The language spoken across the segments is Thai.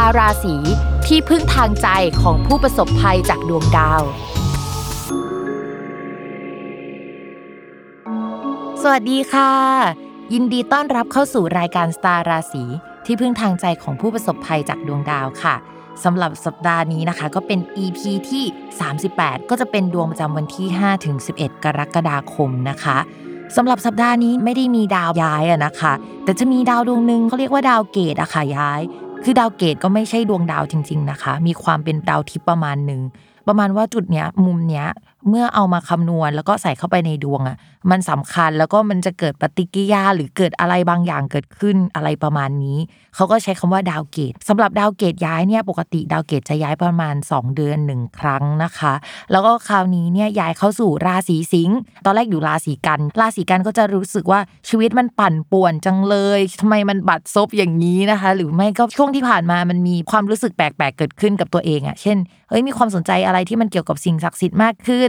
าราศีที่พึ่งทางใจของผู้ประสบภัยจากดวงดาว สวัสดีค่ะ ยินดีต้อนรับเข้าสู่รายการสตาร์ราศีที่พึ่งทางใจของผู้ประสบภัยจากดวงดาวค่ะสำหรับสัปดาห์นี้นะคะ ก็เป็น EP ที่ 38 ก็จะเป็นดวงประจำวันที่5ถึง11 กรกฎาคมนะคะสำหรับสัปดาห์นี้ไม่ได้มีดาวย้ายอะนะคะ แต่จะมีดาวดวงหนึ่งเขาเรียกว่าดาวเกตุอะค่ะย้าย คือดาวเกตุก็ไม่ใช่ดวงดาวจริง ๆนะคะ มีความเป็นดาวทิพย์ประมาณหนึ่งประมาณว่าจุดเนี้ยมุมเนี้ย เมื่อเอามาคำนวณ แล้วก็ใส่เข้าไปในดวงอะ่ะ มันสำคัญแล้วก็มันจะเกิดปฏิกิริยาหรือเกิดอะไรบางอย่างเกิดขึ้นอะไรประมาณนี้ เขาก็ใช้คำว่าดาวเกตุสำหรับดาวเกตุย้ายเนี่ยปกติดาวเกตุจะย้ายประมาณ 2 เดือนหนึ่งครั้งนะคะ แล้วก็คราวนี้เนี่ยย้ายเข้าสู่ราศีสิงห์ตอนแรกอยู่ราศีกัน ราศีกันก็จะรู้สึกว่าชีวิตมันปั่นป่วนจังเลยทำไมมันบัดซบอย่างนี้นะคะ หรือไม่ก็ช่วงที่ผ่านมามันมีความรู้สึกแปลกๆเกิดขึ้นกับตัวเองอะ่ะเช่นเฮ้ยมีความสนใจอะไรที่มันเกี่ยวกับสิ่งศักดิ์สิทธิ์มากขึ้น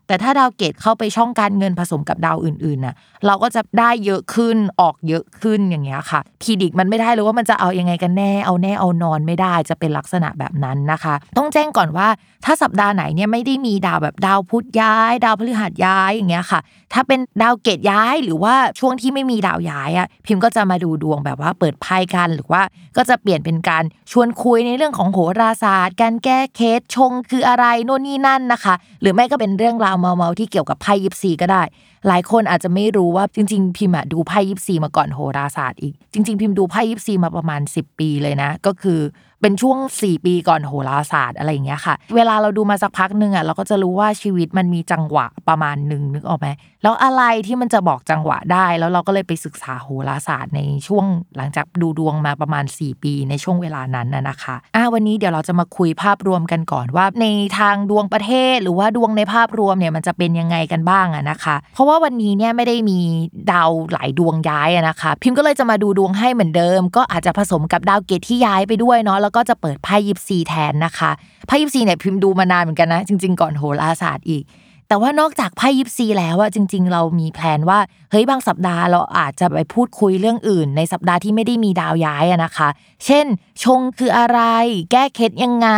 แต่ถ้าดาวเกตุเข้าไปช่องการเงินผสมกับดาวอื่นๆน่ะเราก็จะได้เยอะขึ้นออกเยอะขึ้นอย่างเงี้ยค่ะ predict มันไม่ได้เลยว่ามันจะเอายังไงกันแน่เอาแน่เอานอนไม่ได้จะเป็นลักษณะแบบนั้นนะคะ ต้องแจ้งก่อนว่าถ้าสัปดาห์ไหนเนี่ยไม่ได้มีดาวแบบดาวพุธย้าย ดาวพฤหัสย้ายอย่างเงี้ยค่ะ ถ้าเป็นดาวเกตย้ายหรือว่าช่วงที่ไม่มีดาวย้ายอะพิมพ์ก็จะมาดูดวงแบบว่าเปิดไพ่กันหรือว่าก็จะเปลี่ยนเป็นการชวนคุยในเรื่องของโหราศาสตร์ การแก้เคสชงคืออะไรโน่นนี่นั่นนะคะ หรือไม่ก็เป็นเรื่องราวเมาเมาที่เกี่ยวกับไพ่ยิปซีก็ได้ หลายคนอาจจะไม่รู้ว่าจริง ๆ พิมพ์ดูไพ่ยิปซีมาก่อนโหราศาสตร์อีก จริง ๆ พิมพ์ดูไพ่ยิปซีมาประมาณ 10 ปีเลยนะ ก็คือ เป็นช่วง 4 ปีก่อนโหราศาสตร์อะไรอย่างเงี้ยค่ะ เวลาเราดูมาสักพักหนึ่งอะเราก็จะรู้ว่าชีวิตมันมีจังหวะประมาณหนึ่งนึกออกไหมแล้วอะไรที่มันจะบอกจังหวะได้ แล้วเราก็เลยไปศึกษาโหราศาสตร์ในช่วงหลังจากดูดวงมาประมาณ 4 ปีในช่วงเวลานั้นน่ะนะคะอ่าวันนี้เดี๋ยวเราจะมาคุยภาพรวมกันก่อนว่า ในทางดวงประเทศ หรือว่าดวงในภาพรวมเนี่ยมันจะเป็นยังไงกันบ้างอะนะคะ เพราะว่าวันนี้เนี่ยไม่ได้มีดาวหลายดวงย้ายอะนะคะ พิมพ์ก็เลยจะมาดูดวงให้เหมือนเดิม ก็อาจจะผสมกับดาวเกตที่ย้ายไปด้วยเนาะแล้วก็จะเปิดไพ่ยิปซีแทนนะคะไพ่ยิปซีเนี่ยพิมพ์ดูมานานเหมือนกันนะ จริง ๆ ก่อนโหราศาสตร์อีก แต่ว่านอกจากไพ่ยิปซีแล้วอะจริง ๆ เรามีแพลนว่าเฮ้ยบางสัปดาห์เราอาจจะไปพูดคุยเรื่องอื่น ในสัปดาห์ที่ไม่ได้มีดาวย้ายอะนะคะ เช่น ชงคืออะไร แก้เคล็ดยังไง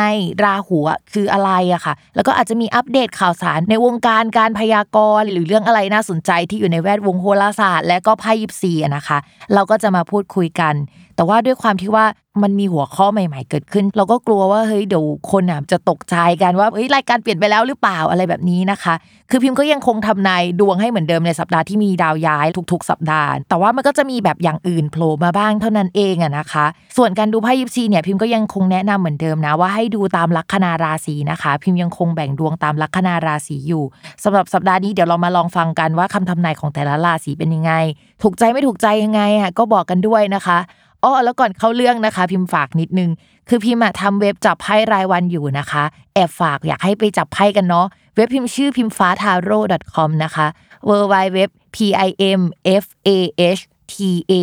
ราหูคืออะไรอะค่ะ แล้วก็อาจจะมีอัปเดตข่าวสารในวงการการพยากรณ์หรือเรื่องอะไรน่าสนใจที่อยู่ในแวดวงโหราศาสตร์ และก็ไพ่ยิปซีอะนะคะ เราก็จะมาพูดคุยกัน แต่ว่าด้วยความที่ว่า มันมีหัวข้อใหม่ ๆ เกิดขึ้น เราก็กลัวว่าเฮ้ยเดี๋ยวคนอะจะตกใจกันว่าเฮ้ยรายการเปลี่ยนไปแล้วหรือเปล่าอะไรแบบนี้นะคะ คือพิมพ์ก็ยังคงทำนายดวงให้เหมือนเดิมในสัปดาห์ที่มีดาวย้ายทุก ๆ สัปดาห์ แต่ว่ามันก็จะมีแบบอย่างอื่นโผล่มาบ้างเท่านั้นเองอะนะคะ ส่วนการดูไพ่ยิปซีเนี่ยพิมพ์ก็ยังคงแนะนำเหมือนเดิมนะว่าให้ดูตามลัคนาราศีนะคะ พิมพ์ยังคงแบ่งดวงตามลัคนาราศีอยู่สำหรับสัปดาห์นี้เดี๋ยวเรามาลองฟังกันว่าคำทำนายของแต่ละราศีเป็นยังไง ถูกใจไม่ถูกใจยังไงอะก็บอกกันด้วยนะคะ อ้อแล้วก่อนเข้าเรื่องนะคะ พิมพ์ฝากนิดนึง คือพิมพ์ทำเว็บจับไพ่รายวันอยู่นะคะ แอบฝากอยากให้ไปจับไพ่กันเนาะเว็บพิมพ์ชื่อพิมฟ้าทาโร่ .com นะคะ w w w p i m f a h t a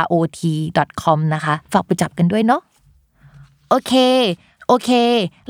r o t com นะคะ ฝากไปจับกันด้วยเนาะโอเคโอเค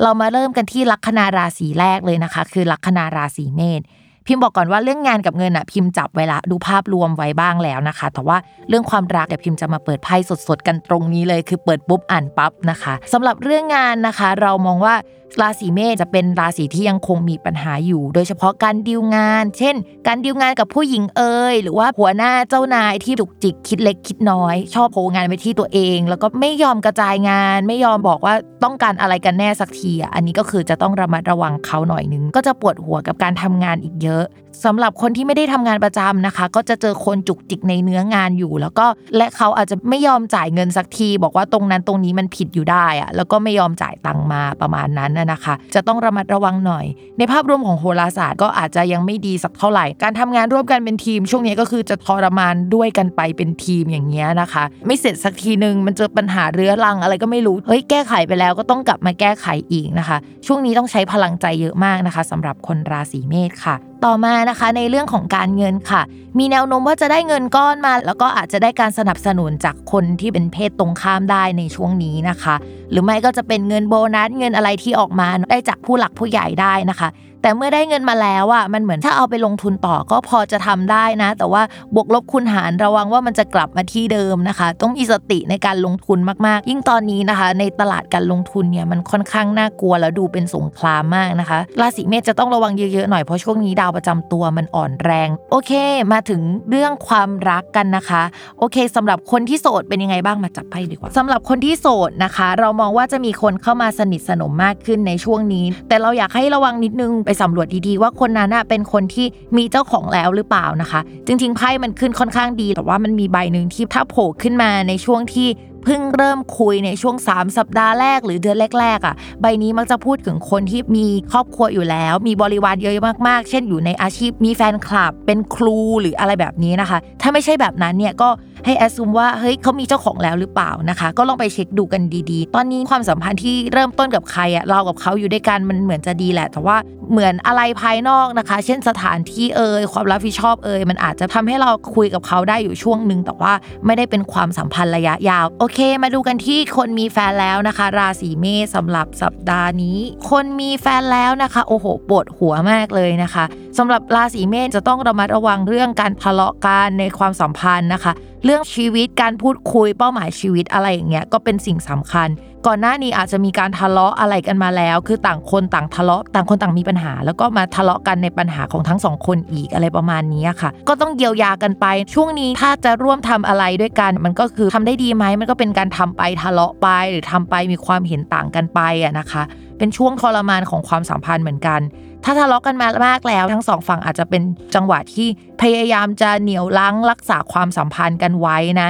เรามาเริ่มกันที่ลัคนาราศีแรกเลยนะคะ คือลัคนาราศีเมษ พิมพ์บอกก่อนว่าเรื่องงานกับเงินอะพิมพ์จับไว้ละดูภาพรวมไว้บ้างแล้วนะคะ แต่ว่าเรื่องความรักเดี๋ยวพิมพ์จะมาเปิดไพ่สดๆกันตรงนี้เลย คือเปิดปุ๊บอ่านปั๊บนะคะสำหรับเรื่องงานนะคะ เรามองว่า ราศีเมษจะเป็นราศีที่ยังคงมีปัญหาอยู่ โดยเฉพาะการดีลงาน เช่น การดีลงานกับผู้หญิงเอ่ยหรือว่าหัวหน้าเจ้านายที่จุกจิกคิดเล็กคิดน้อย ชอบโผงานไปที่ตัวเอง แล้วก็ไม่ยอมกระจายงาน ไม่ยอมบอกว่าต้องการอะไรกันแน่สักทีอะอันนี้ก็คือจะต้องระมัดระวังเขาหน่อยนึงก็จะปวดหัวกับการทำงานอีกเยอะสำหรับคนที่ไม่ได้ทำงานประจำนะคะ ก็จะเจอคนจุกจิกในเนื้องานอยู่ แล้วก็และเขาอาจจะไม่ยอมจ่ายเงินสักที บอกว่าตรงนั้นตรงนี้มันผิดอยู่ได้อะแล้วก็ไม่ยอมจ่ายตังมาประมาณนั้นนะคะ จะต้องระมัดระวังหน่อย ในภาพรวมของโหราศาสตร์ก็อาจจะยังไม่ดีสักเท่าไหร่ การทำงานร่วมกันเป็นทีม ช่วงนี้ก็คือจะทรมานด้วยกันไปเป็นทีมอย่างเงี้ยนะคะ ไม่เสร็จสักทีนึงมันเจอปัญหาเรื้อรังอะไรก็ไม่รู้เฮ้ยแก้ไขไปแล้วก็ต้องกลับมาแก้ไขอีกนะคะ ช่วงนี้ต้องใช้พลังใจเยอะมากนะคะสำหรับคนราศีเมษค่ะ ต่อมานะคะ ในเรื่องของการเงินค่ะ มีแนวโน้มว่าจะได้เงินก้อนมา แล้วก็อาจจะได้การสนับสนุนจากคนที่เป็นเพศตรงข้ามได้ในช่วงนี้นะคะ หรือไม่ก็จะเป็นเงินโบนัสเงินอะไรที่ออกมาได้จากผู้หลักผู้ใหญ่ได้นะคะ แต่เมื่อได้เงินมาแล้วอะมันเหมือนถ้าเอาไปลงทุนต่อก็พอจะทำได้นะ แต่ว่าบวกลบคูณหารระวังว่ามันจะกลับมาที่เดิมนะคะ ต้องมีสติในการลงทุนมากๆ ยิ่งตอนนี้นะคะ ในตลาดการลงทุนเนี่ยมันค่อนข้างน่ากลัวแล้วดูเป็นสงครามมากนะคะราศีเมษจะต้องระวังเยอะๆหน่อยเพราะช่วงนี้ดาวประจำตัวมันอ่อนแรง โอเค มาถึงเรื่องความรักกันนะคะ โอเคสำหรับคนที่โสดเป็นยังไงบ้างมาจับไพ่ดีกว่าสำหรับคนที่โสดนะคะ เรามองว่าจะมีคนเข้ามาสนิทสนมมากขึ้นในช่วงนี้ แต่เราอยากให้ระวังนิดนึงไปสำรวจดีๆ ว่าคนนั้นเป็นคนที่มีเจ้าของแล้วหรือเปล่านะคะ จริงๆไพ่มันขึ้นค่อนข้างดี แต่ว่ามันมีใบหนึ่งที่ถ้าโผล่ขึ้นมาในช่วงที่เพิ่งเริ่มคุยในช่วง 3 สัปดาห์แรกหรือเดือนแรกๆอะใบนี้มักจะพูดถึงคนที่มีครอบครัวอยู่แล้ว มีบริวารเยอะมากๆ เช่นอยู่ในอาชีพมีแฟนคลับ เป็นครูหรืออะไรแบบนี้นะคะ ถ้าไม่ใช่แบบนั้นเนี่ยก็ ให้แอสซูมว่าเฮ้ยเขามีเจ้าของแล้วหรือเปล่านะคะ ก็ลองไปเช็คดูกันดีๆ ตอนนี้ความสัมพันธ์ที่เริ่มต้นกับใครอะเรากับเขาอยู่ด้วยกันมันเหมือนจะดีแหละ แต่ว่าเหมือนอะไรภายนอกนะคะ เช่นสถานที่เอ่ยความรับผิดชอบเอ่ยมันอาจจะทำให้เราคุยกับเขาได้อยู่ช่วงหนึ่งแต่ว่าไม่ได้เป็นความสัมพันธ์ระยะยาว โอเค มาดูกันที่คนมีแฟนแล้วนะคะ ราศีเมษสำหรับสัปดาห์นี้ คนมีแฟนแล้วนะคะ โอ้โหปวดหัวมากเลยนะคะสำหรับราศีเมษจะต้องระมัดระวังเรื่องการทะเลาะกันในความสัมพันธ์นะคะ เรื่องชีวิตการพูดคุยเป้าหมายชีวิตอะไรอย่างเงี้ยก็เป็นสิ่งสำคัญ ก่อนหน้านี้อาจจะมีการทะเลาะอะไรกันมาแล้ว คือต่างคนต่างทะเลาะต่างคนต่างมีปัญหา แล้วก็มาทะเลาะกันในปัญหาของทั้งสองคนอีกอะไรประมาณนี้ค่ะ ก็ต้องเยียวยากันไป ช่วงนี้ถ้าจะร่วมทำอะไรด้วยกัน มันก็คือทำได้ดีไหมมันก็เป็นการทำไปทะเลาะไปหรือทำไปมีความเห็นต่างกันไปอะนะคะ เป็นช่วงทรมานของความสัมพันธ์เหมือนกัน ถ้าทะเลาะกันมามากแล้ว ทั้งสองฝั่งอาจจะเป็นจังหวะที่พยายามจะเหนียวลังรักษาความสัมพันธ์กันไว้นะ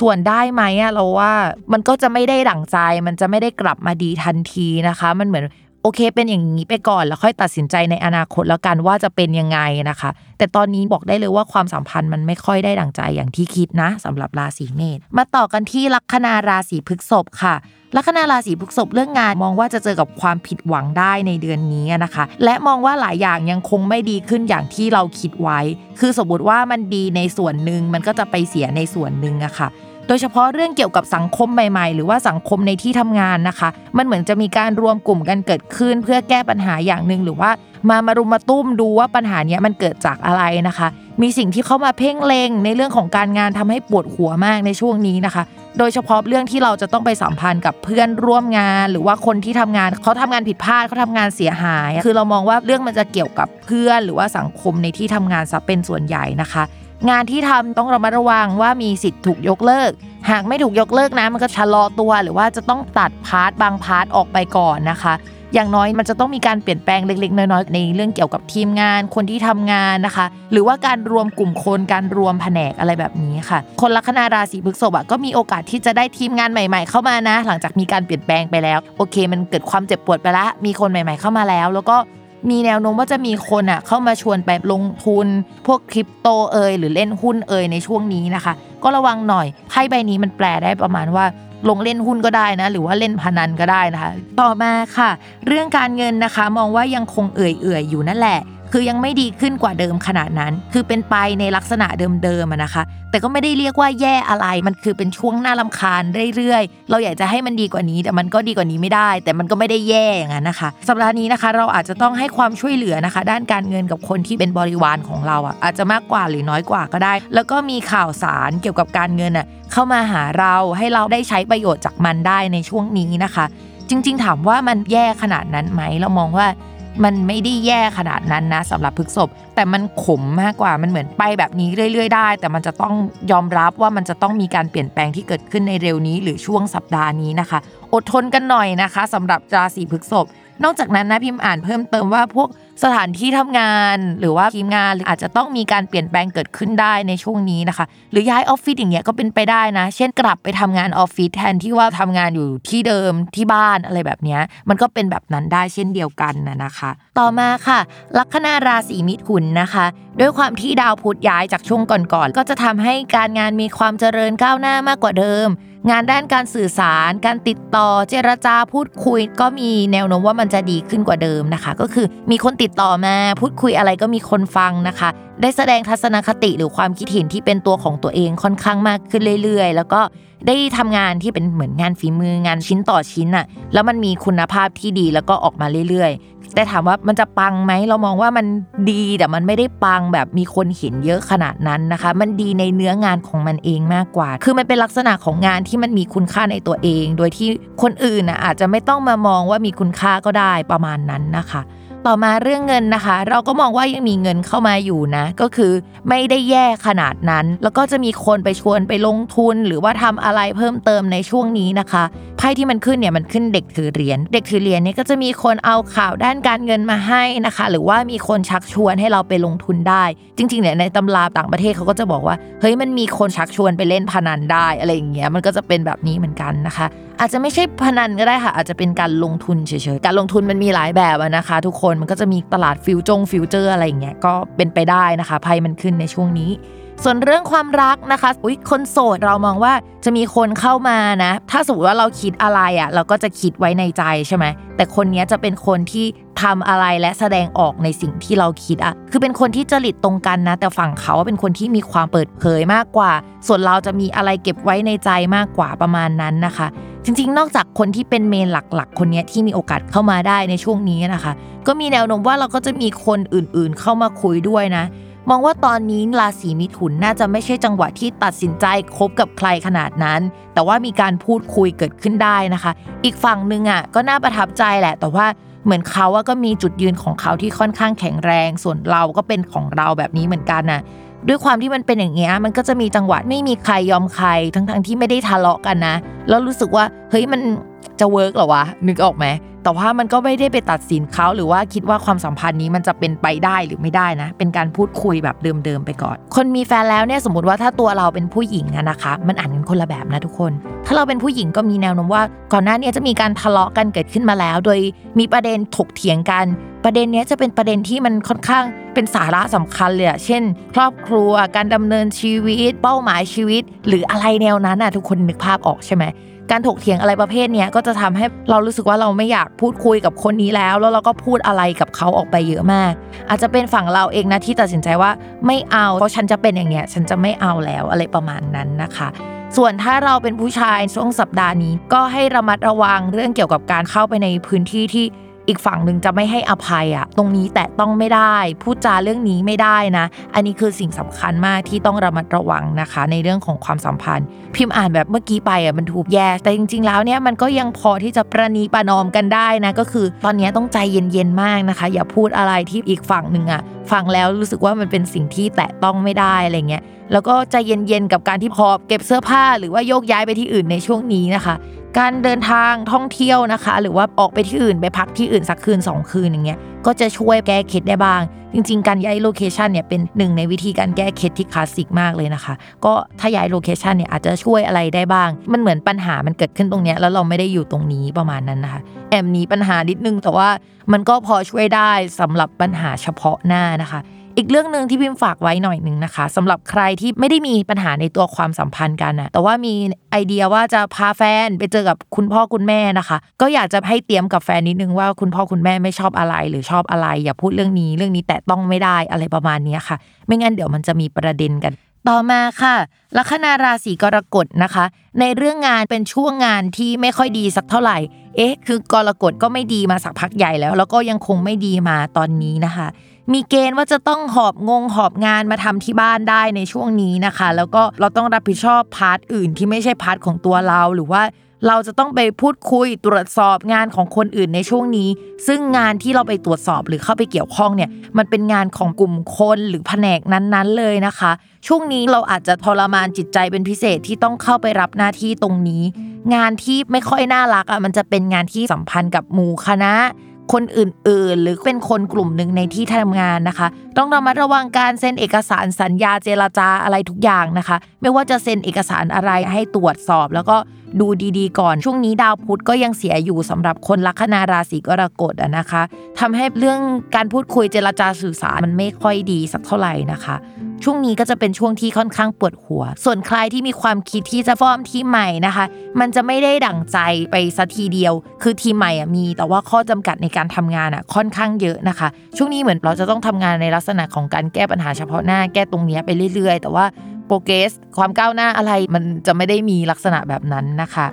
ส่วนได้ไหมอะเราว่ามันก็จะไม่ได้ดั่งใจ มันจะไม่ได้กลับมาดีทันทีนะคะ มันเหมือนโอเคเป็นอย่างนี้ไปก่อนแล้วค่อยตัดสินใจในอนาคตแล้วกันว่าจะเป็นยังไงนะคะ แต่ตอนนี้บอกได้เลยว่าความสัมพันธ์มันไม่ค่อยได้ดั่งใจอย่างที่คิดนะสำหรับราศีเมษมาต่อกันที่ลัคนาราศีพฤษภค่ะลัคนาราศีพฤษภเรื่องงานมองว่าจะเจอกับความผิดหวังได้ในเดือนนี้นะคะ และมองว่าหลายอย่างยังคงไม่ดีขึ้นอย่างที่เราคิดไว้ คือสมมติว่ามันดีในส่วนหนึ่งมันก็จะไปเสียในส่วนหนึ่งอะค่ะ โดยเฉพาะเรื่องเกี่ยวกับสังคมใหม่ ๆ หรือว่าสังคมในที่ทำงานนะคะ มันเหมือนจะมีการรวมกลุ่มกันเกิดขึ้น เพื่อแก้ปัญหาอย่างหนึ่งหรือว่ามามารุมมาตุ้มดูว่าปัญหานี้มันเกิดจากอะไรนะคะ มีสิ่งที่เข้ามาเพ่งเล็งในเรื่องของการงานทำให้ปวดหัวมากในช่วงนี้นะคะ โดยเฉพาะเรื่องที่เราจะต้องไปสัมพันธ์กับเพื่อนร่วมงาน หรือว่าคนที่ทำงานเขาทำงานผิดพลาดเขาทำงานเสียหาย คือเรามองว่าเรื่องมันจะเกี่ยวกับเพื่อน หรือว่าสังคมในที่ทำงานซะเป็นส่วนใหญ่นะคะ งานที่ทำต้องระมัดระวังว่ามีสิทธิ์ถูกยกเลิก หากไม่ถูกยกเลิกนะมันก็ชะลอตัว หรือว่าจะต้องตัด part บาง part ออกไปก่อนนะคะ อย่างน้อยมันจะต้องมีการเปลี่ยนแปลงเล็กๆ น้อยๆในเรื่องเกี่ยวกับทีมงาน คนที่ทำงานนะคะ หรือว่าการรวมกลุ่มคนการรวมแผนกอะไรแบบนี้ค่ะ คนลัคนาราศีพฤษภอะก็มีโอกาสที่จะได้ทีมงานใหม่ ๆ เข้ามานะ หลังจากมีการเปลี่ยนแปลงไปแล้ว โอเค มันเกิดความเจ็บปวดไปละมีคนใหม่ ๆเข้ามาแล้ว แล้วก็ มีแนวโน้มว่าจะมีคนอะเข้ามาชวนไปลงทุน พวกคริปโตเอยหรือเล่นหุ้นเอยในช่วงนี้นะคะ ก็ระวังหน่อยไพ่ใบนี้มันแปลได้ประมาณว่าลงเล่นหุ้นก็ได้นะ หรือว่าเล่นพนันก็ได้นะคะ ต่อมาค่ะ เรื่องการเงินนะคะ มองว่ายังคงเอื่อยๆอยู่นั่นแหละ คือยังไม่ดีขึ้นกว่าเดิมขนาดนั้น คือเป็นไปในลักษณะเดิมๆนะคะ แต่ก็ไม่ได้เรียกว่าแย่อะไรมันคือเป็นช่วงหน้าลำคาญเรื่อยๆ เราอยากจะให้มันดีกว่านี้แต่มันก็ดีกว่านี้ไม่ได้ แต่มันก็ไม่ได้แย่อย่างนั้นนะคะ สัปดาห์นี้นะคะ เราอาจจะต้องให้ความช่วยเหลือนะคะ ด้านการเงินกับคนที่เป็นบริวารของเราอะอาจจะมากกว่าหรือน้อยกว่าก็ได้ แล้วก็มีข่าวสารเกี่ยวกับการเงินอะเข้ามาหาเราให้เราได้ใช้ประโยชน์จากมันได้ในช่วงนี้นะคะ จริง ๆ ถามว่ามันแย่ขนาดนั้นไหมเรามองว่า มันไม่ได้แย่ขนาดนั้นนะสำหรับพฤกษบแต่มันขมมากกว่ามันเหมือนไปแบบนี้เรื่อย ๆ ได้ แต่มันจะต้องยอมรับว่ามันจะต้องมีการเปลี่ยนแปลงที่เกิดขึ้นในเร็วนี้ หรือช่วงสัปดาห์นี้นะคะ อดทนกันหน่อยนะคะสำหรับราศีพฤกษภ นอกจากนั้นนะพิมพ์อ่านเพิ่มเติมว่าพวกสถานที่ทำงาน หรือว่าทีมงานอาจจะต้องมีการเปลี่ยนแปลงเกิดขึ้นได้ในช่วงนี้นะคะ หรือย้ายออฟฟิศอย่างเงี้ยก็เป็นไปได้นะ เช่นกลับไปทำงานออฟฟิศแทนที่ว่าทำงานอยู่ที่เดิมที่บ้านอะไรแบบเนี้ยมันก็เป็นแบบนั้นได้เช่นเดียวกันนะนะคะ ต่อมาค่ะ ลัคนาราศีมิถุนนะคะ ด้วยความที่ดาวพุธย้ายจากช่วงก่อนๆก็จะทำให้การงานมีความเจริญก้าวหน้ามากกว่าเดิม งานด้านการสื่อสาร การติดต่อเจรจาพูดคุย ก็มีแนวโน้มว่ามันจะดีขึ้นกว่าเดิมนะคะ ก็คือมีคนติดต่อมาพูดคุยอะไรก็มีคนฟังนะคะ ได้แสดงทัศนคติหรือความคิดเห็นที่เป็นตัวของตัวเองค่อนข้างมากขึ้นเรื่อยๆ แล้วก็ได้ทำงานที่เป็นเหมือนงานฝีมืองานชิ้นต่อชิ้นอะแล้วมันมีคุณภาพที่ดีแล้วก็ออกมาเรื่อยๆ แต่ถามว่ามันจะปังไหมเรามองว่ามันดีแต่มันไม่ได้ปังแบบมีคนเห็นเยอะขนาดนั้นนะคะ มันดีในเนื้องานของมันเองมากกว่า คือมันเป็นลักษณะของงานที่มันมีคุณค่าในตัวเอง โดยที่คนอื่นนะอาจจะไม่ต้องมามองว่ามีคุณค่าก็ได้ประมาณนั้นนะคะ ต่อมาเรื่องเงินนะคะ เราก็มองว่ายังมีเงินเข้ามาอยู่นะ ก็คือไม่ได้แย่ขนาดนั้น แล้วก็จะมีคนไปชวนไปลงทุน หรือว่าทำอะไรเพิ่มเติมในช่วงนี้นะคะไพ่ที่มันขึ้นเนี่ยมันขึ้นเด็กถือเหรียญเด็กถือเหรียญเนี่ยก็จะมีคนเอาข่าวด้านการเงินมาให้นะคะ หรือว่ามีคนชักชวนให้เราไปลงทุนได้ จริงๆเนี่ยในตำราต่างประเทศเขาก็จะบอกว่าเฮ้ยมันมีคนชักชวนไปเล่นพนันได้อะไรอย่างเงี้ยมันก็จะเป็นแบบนี้เหมือนกันนะคะ อาจจะไม่ใช่พนันก็ได้ค่ะ อาจจะเป็นการลงทุนเฉยๆการลงทุนมันมีหลายแบบนะคะ ทุกคนมันก็จะมีตลาดฟิวจงฟิวเจอร์อะไรอย่างเงี้ยก็เป็นไปได้นะคะไพ่มันขึ้นในช่วงนี้ ส่วนเรื่องความรักนะคะอุ๊ยคนโสดเรามองว่าจะมีคนเข้ามานะ ถ้าสมมติว่าเราคิดอะไรอะ่ะ เราก็จะคิดไว้ในใจใช่ไหมแต่คนนี้จะเป็นคนที่ทำอะไรและแสดงออกในสิ่งที่เราคิดอะคือเป็นคนที่จริตตรงกันนะ แต่ฝั่งเขาเป็นคนที่มีความเปิดเผยมากกว่า ส่วนเราจะมีอะไรเก็บไว้ในใจมากกว่าประมาณนั้นนะคะ จริงๆ นอกจากคนที่เป็นเมนหลักๆ คนนี้ที่มีโอกาสเข้ามาได้ในช่วงนี้นะคะ ก็มีแนวโน้มว่าเราก็จะมีคนอื่นๆ เข้ามาคุยด้วยนะ มองว่าตอนนี้ราศีมิถุนน่าจะไม่ใช่จังหวะที่ตัดสินใจคบกับใครขนาดนั้น แต่ว่ามีการพูดคุยเกิดขึ้นได้นะคะ อีกฝั่งหนึ่งอะก็น่าประทับใจแหละ แต่ว่าเหมือนเขาก็มีจุดยืนของเขาที่ค่อนข้างแข็งแรง ส่วนเราก็เป็นของเราแบบนี้เหมือนกันน่ะด้วยความที่มันเป็นอย่างเงี้ยมันก็จะมีจังหวะไม่มีใครยอมใครทั้งๆที่ไม่ได้ทะเลาะกันนะ แล้วรู้สึกว่าเฮ้ยมัน จะเวิร์กหรอวะนึกออกไหมแต่ว่ามันก็ไม่ได้ไปตัดสินเขาหรือว่าคิดว่าความสัมพันธ์นี้มันจะเป็นไปได้หรือไม่ได้นะ เป็นการพูดคุยแบบเดิมๆไปก่อน คนมีแฟนแล้วเนี่ยสมมติว่าถ้าตัวเราเป็นผู้หญิงอะนะคะ มันอ่านกันคนละแบบนะทุกคน ถ้าเราเป็นผู้หญิงก็มีแนวโน้มว่า ก่อนหน้านี้จะมีการทะเลาะกันเกิดขึ้นมาแล้ว โดยมีประเด็นถกเถียงกัน ประเด็นนี้จะเป็นประเด็นที่มันค่อนข้างเป็นสาระสำคัญเลยอะเช่น ครอบครัวการดำเนินชีวิต เป้าหมายชีวิต หรืออะไรแนวนั้นอะทุกคนนึกภาพออกใช่ไหม การถกเถียงอะไรประเภทเนี้ยก็จะทำให้เรารู้สึกว่าเราไม่อยากพูดคุยกับคนนี้แล้ว แล้วเราก็พูดอะไรกับเขาออกไปเยอะมาก อาจจะเป็นฝั่งเราเองนะที่ตัดสินใจว่าไม่เอาเพราะฉันจะเป็นอย่างเงี้ยฉันจะไม่เอาแล้วอะไรประมาณนั้นนะคะส่วนถ้าเราเป็นผู้ชายช่วงสัปดาห์นี้ก็ให้ระมัดระวังเรื่องเกี่ยวกับการเข้าไปในพื้นที่ที่ อีกฝั่งหนึ่งจะไม่ให้อภัยอะตรงนี้แตะต้องไม่ได้ พูดจาเรื่องนี้ไม่ได้นะ อันนี้คือสิ่งสำคัญมากที่ต้องระมัดระวังนะคะ ในเรื่องของความสัมพันธ์ พิมพ์อ่านแบบเมื่อกี้ไปอะมันถูกแย่แต่จริง ๆ แล้วเนี่ยมันก็ยังพอที่จะประนีประนอมกันได้นะก็คือ ตอนนี้ต้องใจเย็นๆมากนะคะ อย่าพูดอะไรที่อีกฝั่งหนึ่งอะฟังแล้วรู้สึกว่ามันเป็นสิ่งที่แตะต้องไม่ได้อะไรเงี้ยแล้วก็ใจเย็นๆกับการที่พอเก็บเสื้อผ้าหรือว่าโยกย้ายไปที่อื่นในช่วงนี้นะคะ การเดินทางท่องเที่ยวนะคะ หรือว่าออกไปที่อื่นไปพักที่อื่นสักคืน 2 คืนอย่างเงี้ยก็จะช่วยแก้เคล็ดได้บ้าง จริง ๆ การย้าย location เนี่ยเป็นหนึ่งในวิธีการแก้เคล็ดที่คลาสสิกมากเลยนะคะ ก็ถ้าย้าย location เนี่ยอาจจะช่วยอะไรได้บ้าง มันเหมือนปัญหามันเกิดขึ้นตรงเนี้ยแล้วเราไม่ได้อยู่ตรงนี้ประมาณนั้นนะคะ แอบหนีปัญหานิดนึงแต่ว่ามันก็พอช่วยได้สำหรับปัญหาเฉพาะหน้านะคะ อีกเรื่องหนึ่งที่พิมฝากไว้หน่อยหนึ่งนะคะสำหรับใครที่ไม่ได้มีปัญหาในตัวความสัมพันธ์กันนะแต่ว่ามีไอเดียว่าจะพาแฟนไปเจอกับคุณพ่อคุณแม่นะคะ ก็อยากจะให้เตรียมกับแฟนนิดนึงว่าคุณพ่อคุณแม่ไม่ชอบอะไรหรือชอบอะไร อย่าพูดเรื่องนี้เรื่องนี้แตะต้องไม่ได้อะไรประมาณนี้ค่ะ ไม่งั้นเดี๋ยวมันจะมีประเด็นกันต่อมาค่ะลัคนาราศีกรกฎนะคะ ในเรื่องงานเป็นช่วงงานที่ไม่ค่อยดีสักเท่าไหร่ เอ๊ะ คือกรกฎก็ไม่ดีมาสักพักใหญ่แล้ว แล้วก็ยังคงไม่ดีมาตอนนี้นะคะ มีเกณฑ์ว่าจะต้องหอบงงหอบงานมาทำที่บ้านได้ในช่วงนี้นะคะ แล้วก็เราต้องรับผิดชอบ part อื่นที่ไม่ใช่ part ของตัวเราหรือว่าเราจะต้องไปพูดคุยตรวจสอบงานของคนอื่นในช่วงนี้ ซึ่งงานที่เราไปตรวจสอบหรือเข้าไปเกี่ยวข้องเนี่ย มันเป็นงานของกลุ่มคนหรือแผนกนั้นๆเลยนะคะ ช่วงนี้เราอาจจะทรมานจิตใจเป็นพิเศษที่ต้องเข้าไปรับหน้าที่ตรงนี้ งานที่ไม่ค่อยน่ารักอะมันจะเป็นงานที่สัมพันธ์กับหมู่คณะ คนอื่นๆ หรือเป็นคนกลุ่มหนึ่งในที่ทำงานนะคะ ต้องระมัดระวังการเซ็นเอกสารสัญญาเจรจาอะไรทุกอย่างนะคะ ไม่ว่าจะเซ็นเอกสารอะไรให้ตรวจสอบ แล้วก็ ดูดีๆ ก่อนช่วงนี้ดาวพุธก็ยังเสียอยู่สำหรับคนลัคนาราศีกรกฎอะนะคะทำให้เรื่องการพูดคุยเจรจาสื่อสารมันไม่ค่อยดีสักเท่าไหร่นะคะ ช่วงนี้ก็จะเป็นช่วงที่ค่อนข้างปวดหัว ส่วนใครที่มีความคิดที่จะฟอร์มทีมใหม่นะคะ มันจะไม่ได้ดั่งใจไปสัทีเดียว คือทีใหม่อะมี แต่ว่าข้อจำกัดในการทำงานอะค่อนข้างเยอะนะคะ ช่วงนี้เหมือนเราจะต้องทำงานในลักษณะของการแก้ปัญหาเฉพาะหน้าแก้ตรงนี้ไปเรื่อยๆ แต่ว่า โปรเกรสความก้าวหน้าอะไรมันจะไม่ได้มีลักษณะแบบนั้นนะคะ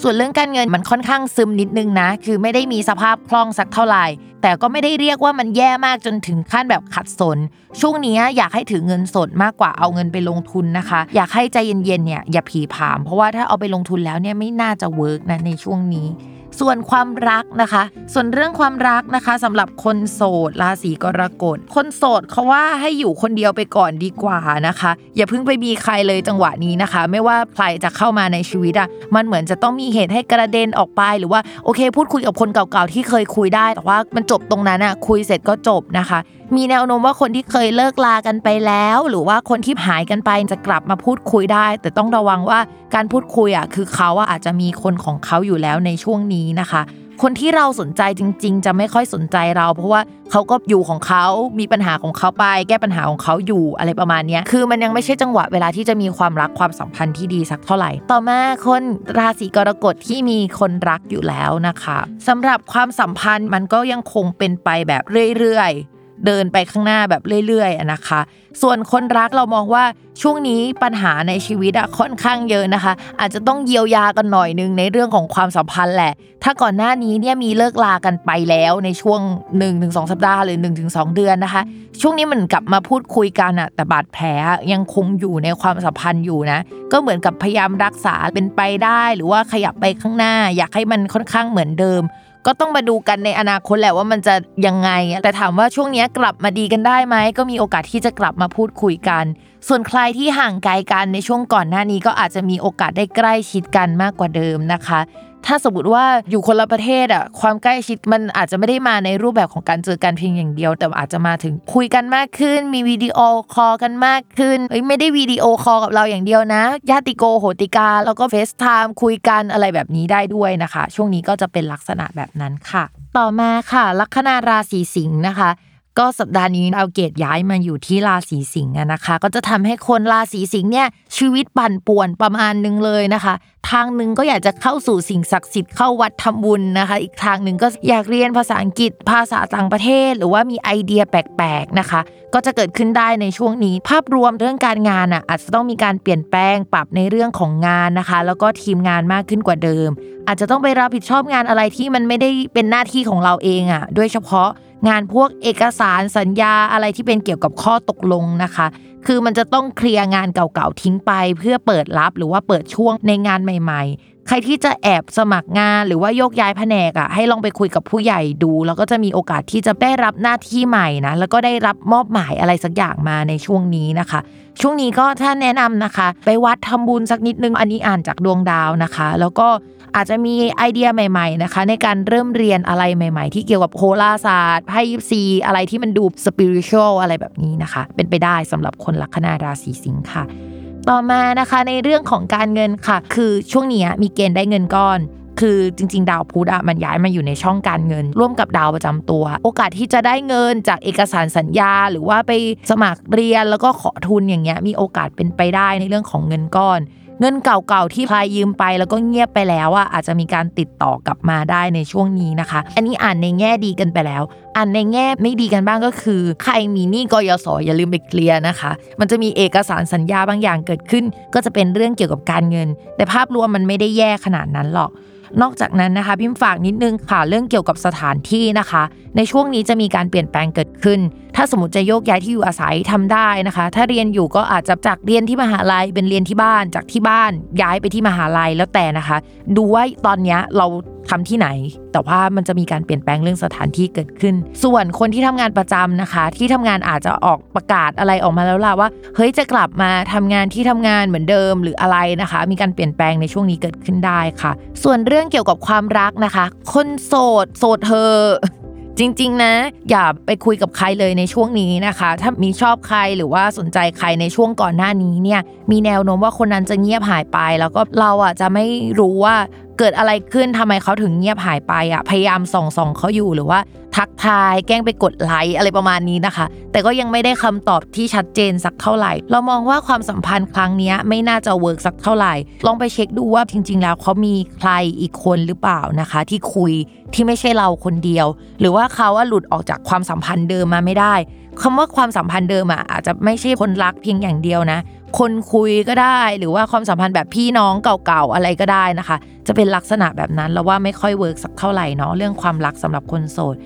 ส่วนเรื่องการเงินมันค่อนข้างซึมนิดนึงนะ คือไม่ได้มีสภาพคล่องสักเท่าไหร่ แต่ก็ไม่ได้เรียกว่ามันแย่มากจนถึงขั้นแบบขัดสน ช่วงนี้อยากให้ถือเงินสดมากกว่าเอาเงินไปลงทุนนะคะ อยากให้ใจเย็นๆเนี่ยอย่าผีผาม เพราะว่าถ้าเอาไปลงทุนแล้วเนี่ยไม่น่าจะเวิร์กนะในช่วงนี้ ส่วนความรักนะคะ ส่วนเรื่องความรักนะคะสำหรับคนโสดราศีกรกฎ คนโสดเขาว่าให้อยู่คนเดียวไปก่อนดีกว่านะคะ อย่าเพิ่งไปมีใครเลยจังหวะนี้นะคะ ไม่ว่าใครจะเข้ามาในชีวิตอะมันเหมือนจะต้องมีเหตุให้กระเด็นออกไปหรือว่าโอเค พูดคุยกับคนเก่าๆที่เคยคุยได้ แต่ว่ามันจบตรงนั้นอะคุยเสร็จก็จบนะคะ มีแนวโน้มว่าคนที่เคยเลิกลากันไปแล้ว หรือว่าคนที่หายกันไปจะกลับมาพูดคุยได้ แต่ต้องระวังว่าการพูดคุยอะคือเขาอะอาจจะมีคนของเขาอยู่แล้วในช่วงนี้นะคะ คนที่เราสนใจจริง ๆ จะไม่ค่อยสนใจเรา เพราะว่าเขาก็อยู่ของเขา มีปัญหาของเขาไป แก้ปัญหาของเขาอยู่อะไรประมาณนี้คือมันยังไม่ใช่จังหวะเวลาที่จะมีความรักความสัมพันธ์ที่ดีสักเท่าไหร่ ต่อมาคนราศีกรกฎที่มีคนรักอยู่แล้วนะคะสำหรับความสัมพันธ์มันก็ยังคงเป็นไปแบบเรื่อย เดินไปข้างหน้าแบบเรื่อยๆนะคะ ส่วนคนรักเรามองว่าช่วงนี้ปัญหาในชีวิตอะค่อนข้างเยอะนะคะ อาจจะต้องเยียวยากันหน่อยนึงในเรื่องของความสัมพันธ์แหละ ถ้าก่อนหน้านี้เนี่ยมีเลิกลากันไปแล้วในช่วง1นถึงสสัปดาห์หรือ1นถึงสเดือนนะคะ ช่วงนี้มันกลับมาพูดคุยกันอะแต่บาดแผลยังคงอยู่ในความสัมพันธ์อยู่นะ ก็เหมือนกับพยายามรักษาเป็นไปได้ หรือว่าขยับไปข้างหน้า อยากให้มันค่อนข้างเหมือนเดิม ก็ต้องมาดูกันในอนาคตแหละว่ามันจะยังไง แต่ถามว่าช่วงนี้กลับมาดีกันได้ไหมก็มีโอกาสที่จะกลับมาพูดคุยกัน ส่วนใครที่ห่างไกลกันในช่วงก่อนหน้านี้ก็อาจจะมีโอกาสได้ใกล้ชิดกันมากกว่าเดิมนะคะ ถ้าสมมติว่าอยู่คนละประเทศอะความใกล้ชิดมันอาจจะไม่ได้มาในรูปแบบของการเจอกันเพียงอย่างเดียว แต่อาจจะมาถึงคุยกันมากขึ้น มีวิดีโอคอลกันมากขึ้นเอ้ยไม่ได้วิดีโอคอลกับเราอย่างเดียวนะ ญาติโกโหติกา แล้วก็ FaceTime คุยกันอะไรแบบนี้ได้ด้วยนะคะ ช่วงนี้ก็จะเป็นลักษณะแบบนั้นค่ะ ต่อมาค่ะ ลัคนาราศีสิงห์นะคะก็สัปดาห์นี้ดาวเกตุย้ายมาอยู่ที่ราศีสิงห์นะคะ ก็จะทำให้คนราศีสิงห์เนี่ยชีวิตปั่นป่วนประมาณนึงเลยนะคะทางหนึ่งก็อยากจะเข้าสู่สิ่งศักดิ์สิทธิ์เข้าวัดทำบุญนะคะ อีกทางหนึ่งก็อยากเรียนภาษาอังกฤษภาษาต่างประเทศ หรือว่ามีไอเดียแปลกๆนะคะ ก็จะเกิดขึ้นได้ในช่วงนี้ ภาพรวมเรื่องการงานอะอาจจะต้องมีการเปลี่ยนแปลงปรับในเรื่องของงานนะคะ แล้วก็ทีมงานมากขึ้นกว่าเดิม อาจจะต้องไปรับผิดชอบงานอะไรที่มันไม่ได้เป็นหน้าที่ของเราเองอะโดยเฉพาะงานพวกเอกสารสัญญาอะไรที่เป็นเกี่ยวกับข้อตกลงนะคะ คือมันจะต้องเคลียร์งานเก่าๆทิ้งไป เพื่อเปิดรับหรือว่าเปิดช่วงในงานใหม่ๆ ใครที่จะแอบสมัครงานหรือว่าโยกย้ายแผนกอะให้ลองไปคุยกับผู้ใหญ่ดู แล้วก็จะมีโอกาสที่จะได้รับหน้าที่ใหม่นะแล้วก็ได้รับมอบหมายอะไรสักอย่างมาในช่วงนี้นะคะ ช่วงนี้ก็ถ้าแนะนำนะคะ ไปวัดทำบุญสักนิดนึงอันนี้อ่านจากดวงดาวนะคะ แล้วก็อาจจะมีไอเดียใหม่ ๆนะคะ ในการเริ่มเรียนอะไรใหม่ ๆ ที่เกี่ยวกับโหราศาสตร์ไพ่ยิปซีอะไรที่มันดูสปิริตชัลอะไรแบบนี้นะคะ เป็นไปได้สำหรับคนลัคนาราศีสิงค์ค่ะ ต่อมานะคะในเรื่องของการเงินค่ะ คือช่วงนี้มีเกณฑ์ได้เงินก้อน คือจริง ๆ ดาวพุธอะมันย้ายมาอยู่ในช่องการเงิน ร่วมกับดาวประจำตัว โอกาสที่จะได้เงินจากเอกสารสัญญา หรือว่าไปสมัครเรียนแล้วก็ขอทุนอย่างเงี้ยมีโอกาสเป็นไปได้ในเรื่องของเงินก้อน เงินเก่าๆที่พายยืมไปแล้วก็เงียบไปแล้วอะอาจจะมีการติดต่อกลับมาได้ในช่วงนี้นะคะ อันนี้อ่านในแง่ดีกันไปแล้ว อ่านในแง่ไม่ดีกันบ้างก็คือ ใครมีหนี้กยศอย่าลืมไปเคลียร์นะคะ มันจะมีเอกสารสัญญาบางอย่างเกิดขึ้น ก็จะเป็นเรื่องเกี่ยวกับการเงิน แต่ภาพรวมมันไม่ได้แย่ขนาดนั้นหรอก นอกจากนั้นนะคะพิมฝากนิดนึงค่ะเรื่องเกี่ยวกับสถานที่นะคะ ในช่วงนี้จะมีการเปลี่ยนแปลงเกิดขึ้น ถ้าสมมติจะโยกย้ายที่อยู่อาศัยทำได้นะคะ ถ้าเรียนอยู่ก็อาจจะจากเรียนที่มหาลัยเป็นเรียนที่บ้านจากที่บ้านย้ายไปที่มหาลัยแล้วแต่นะคะ ดูว่าตอนนี้เราทำที่ไหน แต่ว่ามันจะมีการเปลี่ยนแปลงเรื่องสถานที่เกิดขึ้น ส่วนคนที่ทำงานประจำนะคะ ที่ทำงานอาจจะออกประกาศอะไรออกมาแล้วล่ะว่า เฮ้ยจะกลับมาทำงานที่ทำงานเหมือนเดิมหรืออะไรนะคะ มีการเปลี่ยนแปลงในช่วงนี้เกิดขึ้นได้ค่ะ ส่วนเรื่องเกี่ยวกับความรักนะคะ คนโสดโสดเธอจริงๆ นะ อย่าไปคุยกับใครเลยในช่วงนี้นะคะ ถ้ามีชอบใครหรือว่าสนใจใครในช่วงก่อนหน้านี้เนี่ยมีแนวโน้มว่าคนนั้นจะเงียบหายไป แล้วก็เราอะจะไม่รู้ว่า เกิดอะไรขึ้นทำไมเขาถึงเงียบหายไปอะพยายามส่องส่องเขาอยู่หรือว่า ทักทายแกล้งไปกดไลค์อะไรประมาณนี้นะคะ แต่ก็ยังไม่ได้คำตอบที่ชัดเจนสักเท่าไหร่ เรามองว่าความสัมพันธ์ครั้งนี้ไม่น่าจะเวิร์กสักเท่าไหร่ ลองไปเช็คดูว่าจริง ๆ แล้วเขามีใครอีกคนหรือเปล่านะคะ ที่คุยที่ไม่ใช่เราคนเดียว หรือว่าเขาว่าหลุดออกจากความสัมพันธ์เดิมมาไม่ได้คำว่าความสัมพันธ์เดิมอะอาจจะไม่ใช่คนรักเพียงอย่างเดียวนะ คนคุยก็ได้หรือว่าความสัมพันธ์แบบพี่น้องเก่าๆอะไรก็ได้นะคะ จะเป็นลักษณะแบบนั้นแล้วว่าไม่ค่อย work สักเท่าไหร่เนาะเรื่องความรักสำหรับคนโสด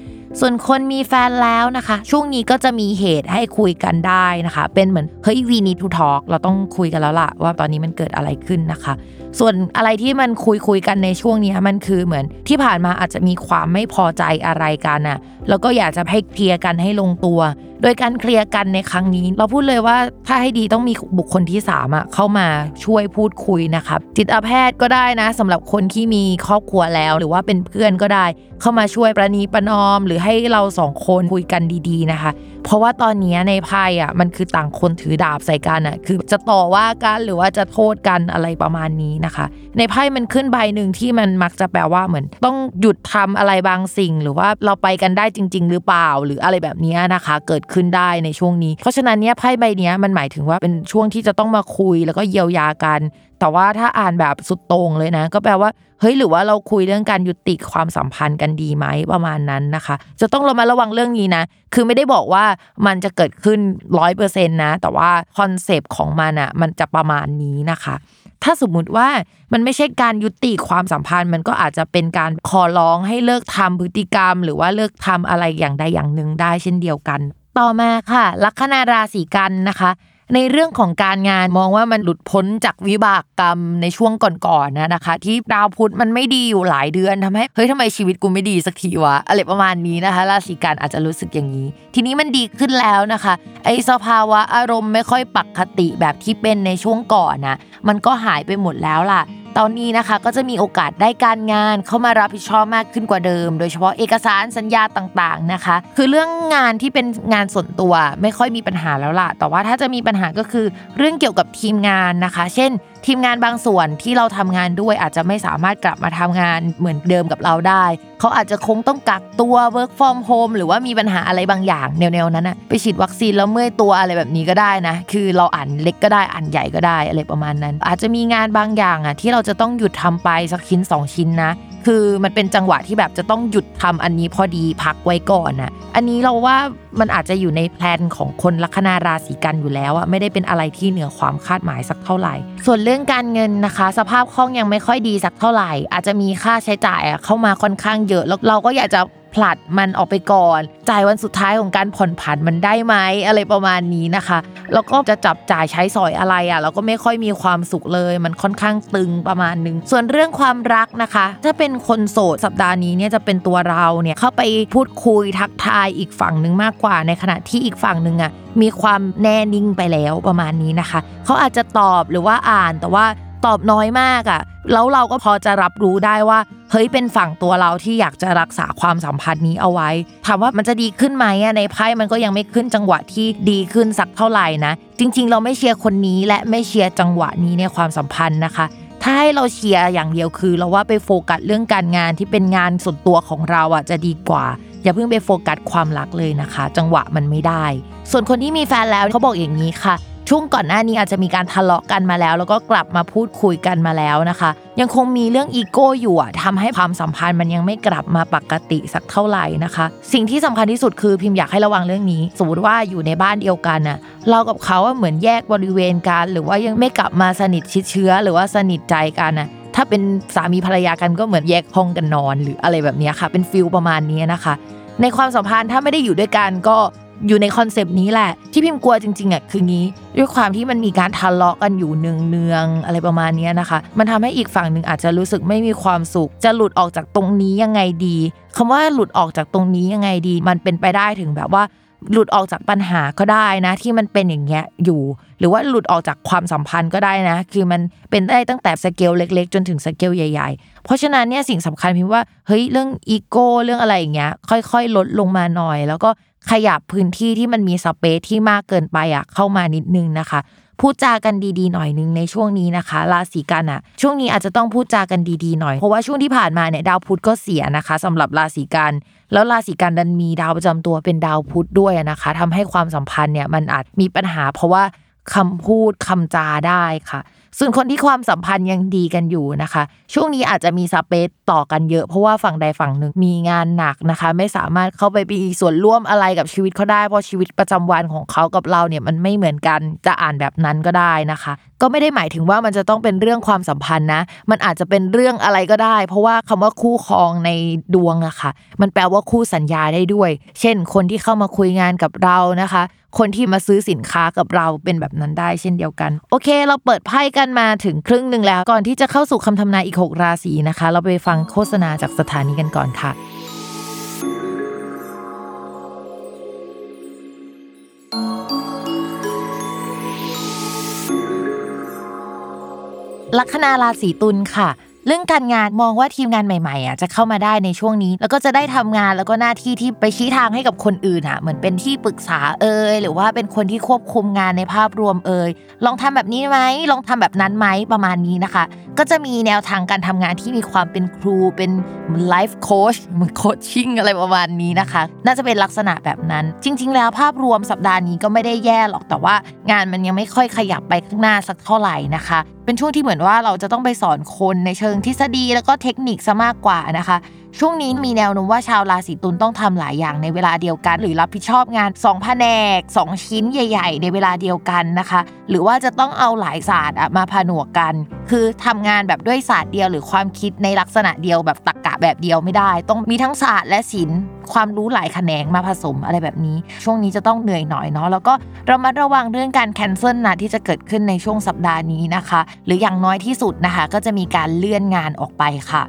ส่วนคนมีแฟนแล้วนะคะ ช่วงนี้ก็จะมีเหตุให้คุยกันได้นะคะ เป็นเหมือนเฮ้ย we need to talk เราต้องคุยกันแล้วล่ะว่าตอนนี้มันเกิดอะไรขึ้นนะคะ ส่วนอะไรที่มันคุยคุยกันในช่วงนี้มันคือเหมือนที่ผ่านมาอาจจะมีความไม่พอใจอะไรกันน่ะแล้วก็อยากจะให้เคลียร์กันให้ลงตัว โดยการเคลียร์กันในครั้งนี้ เราพูดเลยว่าถ้าให้ดีต้องมีบุคคลที่3ามอะเข้ามาช่วยพูดคุยนะครับจิตแพทย์ก็ได้นะสำหรับคนที่มีครอบครัวแล้ว หรือว่าเป็นเพื่อนก็ได้ เข้ามาช่วยประนีประนอม หรือให้เราสองคนคุยกันดี ๆนะคะ เพราะว่าตอนนี้ในไพ่อะมันคือต่างคนถือดาบใส่กันอะคือจะต่อว่ากันหรือว่าจะโทษกันอะไรประมาณนี้นะคะ ในไพ่มันขึ้นใบหนึ่งที่มันมักจะแปลว่าเหมือน ต้องหยุดทำอะไรบางสิ่ง หรือว่าเราไปกันได้จริง ๆ หรือเปล่าหรืออะไรแบบนี้นะคะ เกิดขึ้นได้ในช่วงนี้ เพราะฉะนั้นเนี้ยไพ่ใบนี้มันหมายถึงว่าเป็นช่วงที่จะต้องมาคุยแล้วก็เยียวยากัน แต่ว่าถ้าอ่านแบบสุดตรงเลยนะ ก็แปลว่าเฮ้ยหรือว่าเราคุยเรื่องการยุติความสัมพันธ์กันดีไหมประมาณนั้นนะคะ จะต้องเรามาระวังเรื่องนี้นะ คือไม่ได้บอกว่ามันจะเกิดขึ้นร้อยเปอร์เซ็นต์นะ แต่ว่าคอนเซปต์ของมันอ่ะมันจะประมาณนี้นะคะ ถ้าสมมุติว่ามันไม่ใช่การยุติความสัมพันธ์ มันก็อาจจะเป็นการขอร้องให้เลิกทำพฤติกรรม หรือว่าเลิกทำอะไรอย่างใดอย่างหนึ่งได้เช่นเดียวกัน ต่อมาค่ะ ลัคนาราศีกันย์นะคะ ในเรื่องของการงานมองว่ามันหลุดพ้นจากวิบากกรรมในช่วงก่อนๆนะนะคะ ที่ดาวพุธมันไม่ดีอยู่หลายเดือนทำให้เฮ้ยทำไมชีวิตกูไม่ดีสักทีวะอะไรประมาณนี้นะคะ ราศีกันอาจจะรู้สึกอย่างนี้ ทีนี้มันดีขึ้นแล้วนะคะ ไอ้สภาวะอารมณ์ไม่ค่อยปกติแบบที่เป็นในช่วงก่อนนะมันก็หายไปหมดแล้วล่ะ ตอนนี้นะคะก็จะมีโอกาสได้การงานเข้ามารับผิดชอบมากขึ้นกว่าเดิม โดยเฉพาะเอกสารสัญญาต่างๆนะคะ คือเรื่องงานที่เป็นงานส่วนตัวไม่ค่อยมีปัญหาแล้วล่ะ แต่ว่าถ้าจะมีปัญหาก็คือเรื่องเกี่ยวกับทีมงานนะคะ เช่น ทีมงานบางส่วนที่เราทำงานด้วยอาจจะไม่สามารถกลับมาทำงานเหมือนเดิมกับเราได้ เขาอาจจะคงต้องกักตัว work from home หรือว่ามีปัญหาอะไรบางอย่างแนวๆนั้นนะไปฉีดวัคซีนแล้วเมื่อยตัวอะไรแบบนี้ก็ได้นะ คือเราอ่านเล็กก็ได้อ่านใหญ่ก็ได้อะไรประมาณนั้น อาจจะมีงานบางอย่างอะที่เราจะต้องหยุดทำไปสักชิ้น 2 ชิ้นนะ คือมันเป็นจังหวะที่แบบจะต้องหยุดทำอันนี้พอดีพักไว้ก่อนนะอันนี้เราว่ามันอาจจะอยู่ในแพลนของคนลัคนาราศีกันอยู่แล้วอะไม่ได้เป็นอะไรที่เหนือความคาดหมายสักเท่าไหร่ ส่วนเรื่องการเงินนะคะ สภาพคล่องยังไม่ค่อยดีสักเท่าไหร่ อาจจะมีค่าใช้จ่ายเข้ามาค่อนข้างเยอะแล้วเราก็อยากจะ ผลัดมันออกไปก่อน จ่ายวันสุดท้ายของการผ่อนผันมันได้ไหมอะไรประมาณนี้นะคะแล้วก็จะจับจ่ายใช้สอยอะไรอะเราก็ไม่ค่อยมีความสุขเลย มันค่อนข้างตึงประมาณนึง ส่วนเรื่องความรักนะคะ ถ้าเป็นคนโสดสัปดาห์นี้เนี่ยจะเป็นตัวเราเนี่ยเข้าไปพูดคุยทักทายอีกฝั่งหนึ่งมากกว่า ในขณะที่อีกฝั่งหนึ่งอะมีความแน่นิ่งไปแล้วประมาณนี้นะคะ เขาอาจจะตอบหรือว่าอ่านแต่ว่า ตอบน้อยมากอะ่ะ แล้วเราก็พอจะรับรู้ได้ว่า เฮ้ยเป็นฝั่งตัวเราที่อยากจะรักษาความสัมพันธ์นี้เอาไว้ ถามว่ามันจะดีขึ้นไหมอะในไพ่มันก็ยังไม่ขึ้นจังหวะที่ดีขึ้นสักเท่าไหร่นะ จริง ๆ เราไม่เชียร์คนนี้และไม่เชียร์จังหวะนี้ในความสัมพันธ์นะคะถ้าให้เราเชียร์อย่างเดียวคือ เราว่าไปโฟกัสเรื่องการงานที่เป็นงานส่วนตัวของเราอะจะดีกว่า อย่าเพิ่งไปโฟกัสความรักเลยนะคะ จังหวะมันไม่ได้ ส่วนคนที่มีแฟนแล้วเขาบอกอย่างนี้ค่ะ ช่วงก่อนหน้านี้อาจจะมีการทะเลาะกันมาแล้ว แล้วก็กลับมาพูดคุยกันมาแล้วนะคะ ยังคงมีเรื่องอีโก้อยู่อะทำให้ความสัมพันธ์มันยังไม่กลับมาปกติสักเท่าไหร่นะคะ สิ่งที่สำคัญที่สุดคือพิมพ์อยากให้ระวังเรื่องนี้ สมมติว่าอยู่ในบ้านเดียวกันน่ะเรากับเขาเหมือนแยกบริเวณกันหรือว่ายังไม่กลับมาสนิทชิดเชื้อ หรือว่าสนิทใจกันน่ะถ้าเป็นสามีภรรยากันก็เหมือนแยกห้องกันนอน หรืออะไรแบบนี้ค่ะ เป็น feel ประมาณนี้นะคะ ในความสัมพันธ์ถ้าไม่ได้อยู่ด้วยกันก็ อยู่ในคอนเซปต์นี้แหละ ที่พิมพ์กลัวจริงๆอะคืองี้ด้วยความที่มันมีการทะเลาะกันอยู่เนืองๆอะไรประมาณนี้นะคะ มันทำให้อีกฝั่งหนึ่งอาจจะรู้สึกไม่มีความสุข จะหลุดออกจากตรงนี้ยังไงดีคำว่าหลุดออกจากตรงนี้ยังไงดี มันเป็นไปได้ถึงแบบว่าหลุดออกจากปัญหาก็ได้นะ ที่มันเป็นอย่างเงี้ยอยู่ หรือว่าหลุดออกจากความสัมพันธ์ก็ได้นะ คือมันเป็นได้ตั้งแต่สเกลเล็ก ๆ จนถึงสเกลใหญ่ๆ เพราะฉะนั้นเนี่ยสิ่งสำคัญพิมว่าเฮ้ยเรื่องอีโก้เรื่องอะไรอย่างเงี้ยค่อยๆ ลดลงมาหน่อย แล้วก็ ขยับพื้นที่ที่มันมี space ที่มากเกินไปอะเข้ามานิดนึงนะคะพูดจากันดีๆหน่อยนึงในช่วงนี้นะคะราศีกันย์อะ ช่วงนี้อาจจะต้องพูดจากันดีๆหน่อยเพราะว่าช่วงที่ผ่านมาเนี่ยดาวพุธก็เสียนะคะสำหรับราศีกันย์ แล้วราศีกันย์ดันมีดาวประจำตัวเป็นดาวพุธด้วยนะคะทำให้ความสัมพันธ์เนี่ยมันอาจมีปัญหา เพราะว่าคำพูดคำจาได้ค่ะ ส่วนคนที่ความสัมพันธ์ยังดีกันอยู่นะคะ ช่วงนี้อาจจะมีสเปซต่อกันเยอะเพราะว่าฝั่งใดฝั่งหนึ่งมีงานหนักนะคะ ไม่สามารถเข้าไปมีส่วนร่วมอะไรกับชีวิตเขาได้เพราะชีวิตประจำวันของเขากับเราเนี่ยมันไม่เหมือนกันจะอ่านแบบนั้นก็ได้นะคะ ก็ไม่ได้หมายถึงว่ามันจะต้องเป็นเรื่องความสัมพันธ์นะ มันอาจจะเป็นเรื่องอะไรก็ได้ เพราะว่าคำว่าคู่ครองในดวงอะค่ะ มันแปลว่าคู่สัญญาได้ด้วย เช่น คนที่เข้ามาคุยงานกับเรานะคะ คนที่มาซื้อสินค้ากับเราเป็นแบบนั้นได้เช่นเดียวกัน โอเค เราเปิดไพ่กันมาถึงครึ่งหนึ่งแล้วก่อนที่จะเข้าสู่คำทำนายอีก 6 ราศีนะคะ เราไปฟังโฆษณาจากสถานีกันก่อนค่ะลัคนาราศีตุลค่ะ เรื่องการงานมองว่าทีมงานใหม่ๆอะจะเข้ามาได้ในช่วงนี้ แล้วก็จะได้ทำงานแล้วก็หน้าที่ที่ไปชี้ทางให้กับคนอื่นอะเหมือนเป็นที่ปรึกษาเอ่ยหรือว่าเป็นคนที่ควบคุมงานในภาพรวมเอ่ยลองทำแบบนี้ไหมลองทำแบบนั้นไหมประมาณนี้นะคะ ก็จะมีแนวทางการทำงานที่มีความเป็นครูเป็นไลฟ์โค้ชเหมือน coaching อะไรประมาณนี้นะคะ น่าจะเป็นลักษณะแบบนั้น จริง ๆ แล้วภาพรวมสัปดาห์นี้ก็ไม่ได้แย่หรอกแต่ว่างานมันยังไม่ค่อยขยับไปข้างหน้าสักเท่าไหร่นะคะเป็นช่วงที่เหมือนว่าเราจะต้องไปสอนคนในเชิงทฤษฎีแล้วก็เทคนิคซะมากกว่านะคะ ช่วงนี้มีแนวโน้มว่าชาวราศีตุลย์ต้องทำหลายอย่างในเวลาเดียวกัน หรือรับผิดชอบงาน2แผนกก 2 ชิ้นใหญ่ ๆ ในเวลาเดียวกันนะคะ หรือว่าจะต้องเอาหลายศาสตร์มาผนวกกัน คือทำงานแบบด้วยศาสตร์เดียว หรือความคิดในลักษณะเดียวแบบตรรกะแบบเดียวไม่ได้ ต้องมีทั้งศาสตร์และศิลป์ความรู้หลายแขนงมาผสมอะไรแบบนี้ ช่วงนี้จะต้องเหนื่อยหน่อยเนาะแล้วก็เรามาระวังเรื่องการแคนเซิลนะที่จะเกิดขึ้นในช่วงสัปดาห์นี้นะคะ หรืออย่างน้อยที่สุดนะคะ ก็จะมีการเลื่อนงานออกไปค่ะ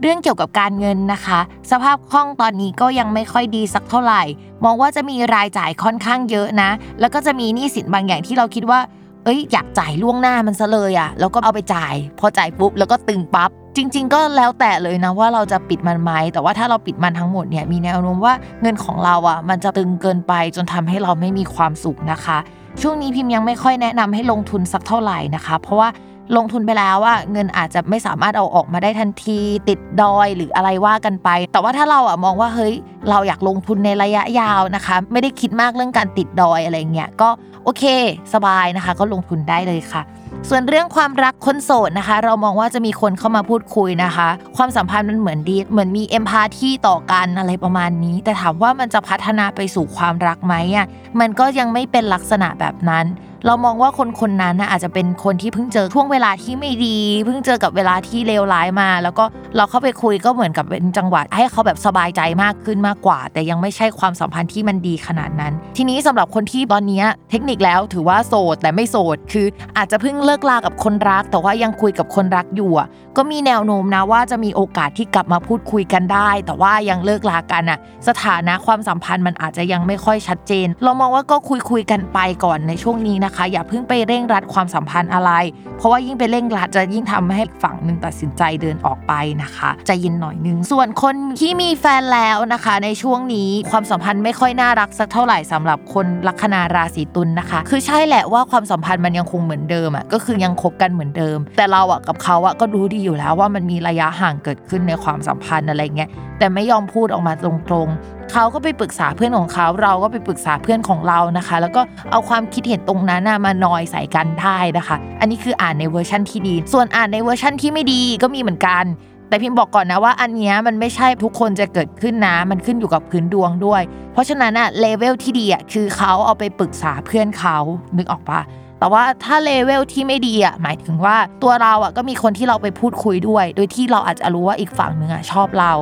เรื่องเกี่ยวกับการเงินนะคะ สภาพคล่องตอนนี้ก็ยังไม่ค่อยดีสักเท่าไหร่ มองว่าจะมีรายจ่ายค่อนข้างเยอะนะ แล้วก็จะมีหนี้สินบางอย่างที่เราคิดว่า เอ้ย อยากจ่ายล่วงหน้ามันซะเลยอะ่ะแล้วก็เอาไปจ่าย พอจ่ายปุ๊บแล้วก็ตึงปับ๊บจริง ๆ ก็แล้วแต่เลยนะว่าเราจะปิดมันไหมแต่ว่าถ้าเราปิดมันทั้งหมดเนี่ยมีแนวโน้มว่าเงินของเราอะ มันจะตึงเกินไปจนทำให้เราไม่มีความสุขนะคะ ช่วงนี้พิมพ์ยังไม่ค่อยแนะนำให้ลงทุนสักเท่าไหร่นะคะ เพราะว่า ลงทุนไปแล้วว่าเงินอาจจะไม่สามารถเอาออกมาได้ทันที ติดดอยหรืออะไรว่ากันไป แต่ว่าถ้าเราอะมองว่าเฮ้ยเราอยากลงทุนในระยะยาวนะคะ ไม่ได้คิดมากเรื่องการติดดอยอะไรเงี้ยก็โอเค สบายนะคะ ก็ลงทุนได้เลยค่ะส่วนเรื่องความรักคนโสดนะคะ เรามองว่าจะมีคนเข้ามาพูดคุยนะคะ ความสัมพันธ์มันเหมือนดีเหมือนมีเอมพาที่ต่อกันอะไรประมาณนี้ แต่ถามว่ามันจะพัฒนาไปสู่ความรักไหมอะมันก็ยังไม่เป็นลักษณะแบบนั้น เรามองว่าคนคนนั้นนะอาจจะเป็นคนที่เพิ่งเจอช่วงเวลาที่ไม่ดี เพิ่งเจอกับเวลาที่เลวร้ายมา แล้วก็เราเข้าไปคุยก็เหมือนกับเป็นจังหวะให้เขาแบบสบายใจมากขึ้นมากกว่า แต่ยังไม่ใช่ความสัมพันธ์ที่มันดีขนาดนั้น ทีนี้สำหรับคนที่ตอนนี้เทคนิคแล้วถือว่าโสดแต่ไม่โสดคืออาจจะเพิ่งเลิกลากับคนรัก แต่ว่ายังคุยกับคนรักอยู่ก็มีแนวโน้มนะว่าจะมีโอกาสที่กลับมาพูดคุยกันได้ แต่ว่ายังเลิกลากันอะสถานะความสัมพันธ์มันอาจจะยังไม่ค่อยชัดเจน เรามองว่าก็คุยคุยกันไปก่อนในช่วงนี้นะนะคะ อย่าเพิ่งไปเร่งรัดความสัมพันธ์อะไร เพราะว่ายิ่งไปเร่งรัดจะยิ่งทำให้ฝั่งหนึ่งตัดสินใจเดินออกไปนะคะใจเย็นหน่อยนึง ส่วนคนที่มีแฟนแล้วนะคะ ในช่วงนี้ความสัมพันธ์ไม่ค่อยน่ารักสักเท่าไหร่สำหรับคนลัคนาราศีตุลนนะคะ คือใช่แหละว่าความสัมพันธ์มันยังคงเหมือนเดิมอะก็คือยังคบกันเหมือนเดิม แต่เราอะกับเขาอะก็รู้ดีอยู่แล้วว่ามันมีระยะห่างเกิดขึ้นในความสัมพันธ์อะไรเงี้ย แต่ไม่ยอมพูดออกมาตรงๆ เขาก็ไปปรึกษาเพื่อนของเขาเราก็ไปปรึกษาเพื่อนของเรานะคะ แล้วก็เอาความคิดเห็นตรงนั้นมานอยด์ใส่กันได้นะคะ อันนี้คืออ่านในเวอร์ชั่นที่ดี ส่วนอ่านในเวอร์ชั่นที่ไม่ดีก็มีเหมือนกันแต่พิมพ์บอกก่อนนะว่าอันนี้มันไม่ใช่ทุกคนจะเกิดขึ้นนะ มันขึ้นอยู่กับพื้นดวงด้วย เพราะฉะนั้นอะเลเวลที่ดีอะคือเขาเอาไปปรึกษาเพื่อนเขานึกออกปะ แต่ว่าถ้าเลเวลที่ไม่ดีอะหมายถึงว่าตัวเราอะก็มีคนที่เราไปพูดคุยด้วย โดยที่เราอาจจะรู้ว่าอีกฝั่งหนึ่งอะชอบเรา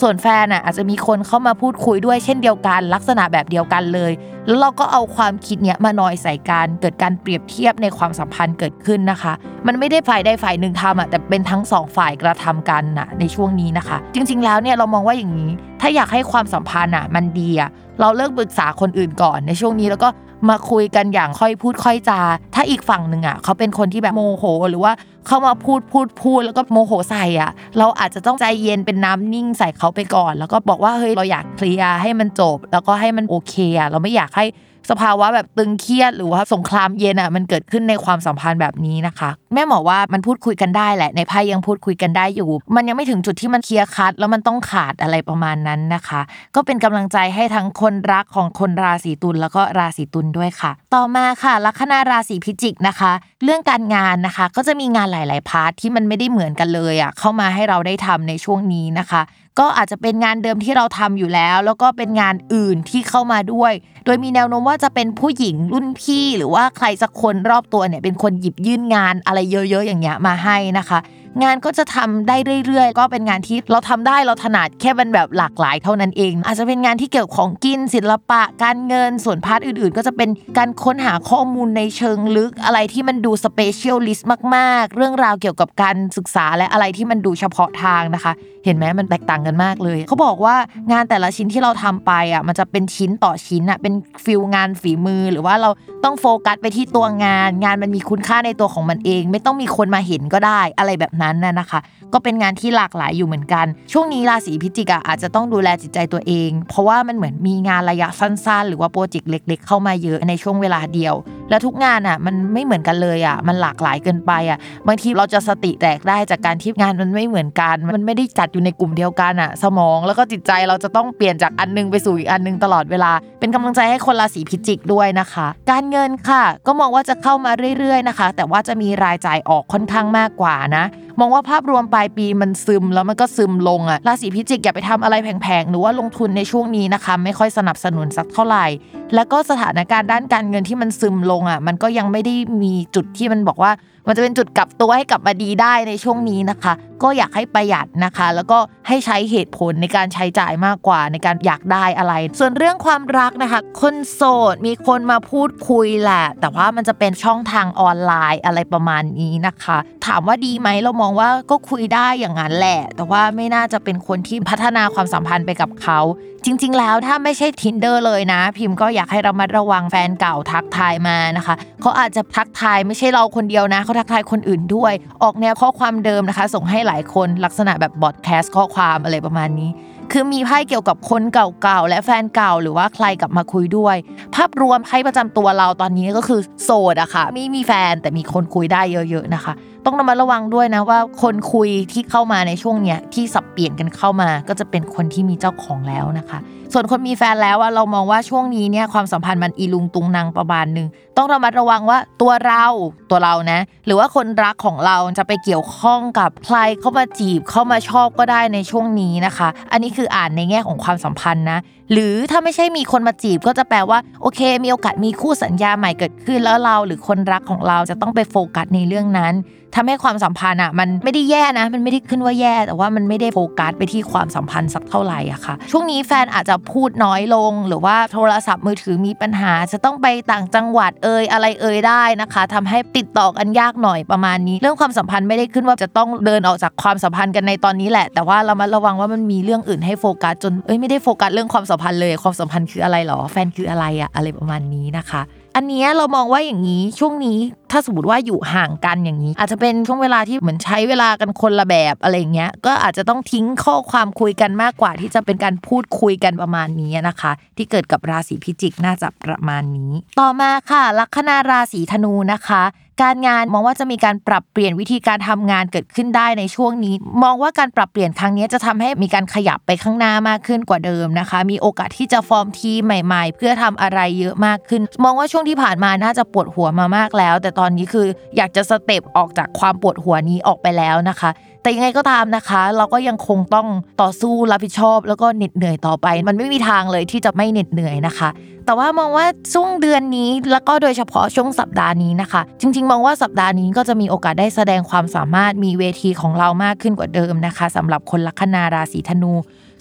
ส่วนแฟนอะอาจจะมีคนเข้ามาพูดคุยด้วยเช่นเดียวกัน ลักษณะแบบเดียวกันเลย แล้วเราก็เอาความคิดเนี้ยมานอยใส่กันเกิดการเปรียบเทียบในความสัมพันธ์เกิดขึ้นนะคะ มันไม่ได้ฝ่ายใดฝ่ายหนึ่งทำอะแต่เป็นทั้งสองฝ่ายกระทำกันน่ะในช่วงนี้นะคะ จริง ๆ แล้วเนี่ยเรามองว่าอย่างนี้ ถ้าอยากให้ความสัมพันธ์อะมันดีอะเราเลิกปรึกษาคนอื่นก่อนในช่วงนี้แล้วก็ มาคุยกันอย่างค่อยพูดค่อยจา ถ้าอีกฝั่งหนึ่งอะเขาเป็นคนที่แบบโมโห หรือว่าเขามาพูดพูดพูดแล้วก็โมโหใส่อะ เราอาจจะต้องใจเย็นเป็นน้ำนิ่งใส่เขาไปก่อน แล้วก็บอกว่าเฮ้ยเราอยากเคลียร์ให้มันจบ แล้วก็ให้มันโอเคอะเราไม่อยากให้ สภาวะแบบตึงเครียดหรือว่าสงครามเย็นอะมันเกิดขึ้นในความสัมพันธ์แบบนี้นะคะ แม่หมอว่ามันพูดคุยกันได้แหละ ในไพ่ยังพูดคุยกันได้อยู่ มันยังไม่ถึงจุดที่มันเคลียร์คัด แล้วมันต้องขาดอะไรประมาณนั้นนะคะ ก็เป็นกำลังใจให้ทั้งคนรักของคนราศีตุลแล้วก็ราศีตุลด้วยค่ะ ต่อมาค่ะ ลัคนาราศีพิจิกนะคะ เรื่องการงานนะคะ ก็จะมีงานหลาย ๆ part ที่มันไม่ได้เหมือนกันเลยอะเข้ามาให้เราได้ทำในช่วงนี้นะคะก็อาจจะเป็นงานเดิมที่เราทำอยู่แล้ว แล้วก็เป็นงานอื่นที่เข้ามาด้วย โดยมีแนวโน้มว่าจะเป็นผู้หญิงรุ่นพี่ หรือว่าใครสักคนรอบตัวเนี่ยเป็นคนหยิบยื่นงานอะไรเยอะ ๆ อย่างเงี้ยมาให้นะคะ งานก็จะทำได้เรื่อยๆ ก็เป็นงานที่เราทำได้เราถนัดแค่มันแบบหลากหลายเท่านั้นเอง อาจจะเป็นงานที่เกี่ยวของกินศิลปะ การเงินส่วน part อื่นๆ ก็จะเป็นการค้นหาข้อมูลในเชิงลึกอะไรที่มันดู specialist มาก ๆ เรื่องราวเกี่ยวกับการศึกษาและอะไรที่มันดูเฉพาะทางนะคะ เห็นไหมมันแตกต่างกันมากเลย เขาบอกว่างานแต่ละชิ้นที่เราทำไปอะมันจะเป็นชิ้นต่อชิ้นอะเป็น feel งานฝีมือหรือว่าเราต้องโฟกัสไปที่ตัวงาน งานมันมีคุณค่าในตัวของมันเอง ไม่ต้องมีคนมาเห็นก็ได้อะไรแบบนั้นน่ะนะคะ ก็เป็นงานที่หลากหลายอยู่เหมือนกัน ช่วงนี้ราศีพิจิกอะอาจจะต้องดูแลจิตใจตัวเอง เพราะว่ามันเหมือนมีงานระยะสั้นๆ หรือว่า project เล็ก ๆ เข้ามาเยอะในช่วงเวลาเดียว แล้วทุกงานอะมันไม่เหมือนกันเลยอะมันหลากหลายเกินไปอะบางทีเราจะสติแตกได้จากการที่งานมันไม่เหมือนกัน มันไม่ได้จัดอยู่ในกลุ่มเดียวกันอะสมองแล้วก็จิตใจเราจะต้องเปลี่ยนจากอันนึงไปสู่อีกอันนึงตลอดเวลา เป็นกำลังใจให้คนราศีพิจิกด้วยนะคะ การเงินค่ะ ก็มองว่าจะเข้ามาเรื่อยๆนะคะ แต่ว่าจะมีรายจ่ายออกค่อนข้างมากกว่านะ มองว่าภาพรวมปลายปีมันซึมแล้วมันก็ซึมลงอะราศีพิจิกอย่าไปทำอะไรแพงๆหรือว่าลงทุนในช่วงนี้นะคะ ไม่ค่อยสนับสนุนสักเท่าไหร่ แล้วก็สถานการณ์ด้านการเงินที่มันซึมลงอะมันก็ยังไม่ได้มีจุดที่มันบอกว่า มันจะเป็นจุดกลับตัวให้กลับมาดีได้ในช่วงนี้นะคะ ก็อยากให้ประหยัดนะคะ แล้วก็ให้ใช้เหตุผลในการใช้จ่ายมากกว่าในการอยากได้อะไร ส่วนเรื่องความรักนะคะ คนโสดมีคนมาพูดคุยแหละ แต่ว่ามันจะเป็นช่องทางออนไลน์อะไรประมาณนี้นะคะ ถามว่าดีไหมเรามองว่าก็คุยได้อย่างนั้นแหละ แต่ว่าไม่น่าจะเป็นคนที่พัฒนาความสัมพันธ์ไปกับเขา จริง ๆ แล้วถ้าไม่ใช่ tinder เลยนะ พิมพ์ก็อยากให้เรามาระวังแฟนเก่าทักทายมานะคะเขาอาจจะทักทายไม่ใช่เราคนเดียวนะเขาทักทายคนอื่นด้วย ออกแนวข้อความเดิมนะคะ ส่งให้หลายคนลักษณะแบบบอดแคสต์ข้อความอะไรประมาณนี้ คือมีไพ่เกี่ยวกับคนเก่าๆและแฟนเก่าหรือว่าใครกลับมาคุยด้วย ภาพรวมไพ่ประจำตัวเราตอนนี้ก็คือโสดอะค่ะไม่มีแฟนแต่มีคนคุยได้เยอะ ๆนะคะ ต้องระมัดระวังด้วยนะว่าคนคุยที่เข้ามาในช่วงเนี้ยที่สับเปลี่ยนกันเข้ามา ก็จะเป็นคนที่มีเจ้าของแล้วนะคะ ส่วนคนมีแฟนแล้วอะเรามองว่าช่วงนี้เนี่ยความสัมพันธ์มันอีลุงตุงนางประมาณหนึ่งต้องระมัดระวังว่าตัวเราตัวเรานะ หรือว่าคนรักของเราจะไปเกี่ยวข้องกับใครเข้ามาจีบเข้ามาชอบก็ได้ในช่วงนี้นะคะ อันนี้คืออ่านในแง่ของความสัมพันธ์นะหรือถ้าไม่ใช่มีคนมาจีบก็จะแปลว่าโอเค มีโอกาสมีคู่สัญญาใหม่เกิดขึ้นแล้วเรา หรือคนรักของเราจะต้องไปโฟกัสในเรื่องนั้น ทำให้ความสัมพันธ์อะมันไม่ได้แย่นะ มันไม่ได้ขึ้นว่าแย่ แต่ว่ามันไม่ได้โฟกัสไปที่ความสัมพันธ์สักเท่าไหร่อะค่ะ ช่วงนี้แฟนอาจจะพูดน้อยลง หรือว่าโทรศัพท์มือถือมีปัญหา จะต้องไปต่างจังหวัดเอ่ยอะไรเอ่ยได้นะคะทำให้ติดต่อกันยากหน่อยประมาณนี้ เรื่องความสัมพันธ์ไม่ได้ขึ้นว่าจะต้องเดินออกจากความสัมพันธ์กันในตอนนี้แหละ แต่ว่าเรามาระวังว่ามันมีเรื่องอื่นให้โฟกัสจนเอ้ยไม่ได้โฟกัสเรื่องความสัมพันธ์เลย ความสัมพันธ์คืออะไรหรอ แฟนคืออะไรอะอะไรประมาณนี้นะคะ อันนี้เรามองว่าอย่างนี้ช่วงนี้ถ้าสมมติว่าอยู่ห่างกันอย่างนี้ อาจจะเป็นช่วงเวลาที่เหมือนใช้เวลากันคนละแบบอะไรเงี้ยก็อาจจะต้องทิ้งข้อความคุยกันมากกว่า ที่จะเป็นการพูดคุยกันประมาณนี้นะคะ ที่เกิดกับราศีพิจิกน่าจะประมาณนี้ ต่อมาค่ะ ลัคนาราศีธนูนะคะ การงานมองว่าจะมีการปรับเปลี่ยนวิธีการทำงานเกิดขึ้นได้ในช่วงนี้ มองว่าการปรับเปลี่ยนครั้งนี้จะทำให้มีการขยับไปข้างหน้ามากขึ้นกว่าเดิมนะคะ มีโอกาสที่จะฟอร์มทีใหม่ ๆ เพื่อทำอะไรเยอะมากขึ้น มองว่าช่วงที่ผ่านมาน่าจะปวดหัวมามากแล้ว แต่ตอนนี้คืออยากจะสเต็ปออกจากความปวดหัวนี้ออกไปแล้วนะคะ แต่ยังไงก็ตามนะคะ เราก็ยังคงต้องต่อสู้รับผิดชอบ แล้วก็เหน็ดเหนื่อยต่อไป มันไม่มีทางเลยที่จะไม่เหน็ดเหนื่อยนะคะ แต่ว่ามองว่าช่วงเดือนนี้แล้วก็โดยเฉพาะช่วงสัปดาห์นี้นะคะ จริง ๆ มองว่าสัปดาห์นี้ก็จะมีโอกาสได้แสดงความสามารถมีเวทีของเรามากขึ้นกว่าเดิมนะคะสำหรับคนลัคนาราศีธนู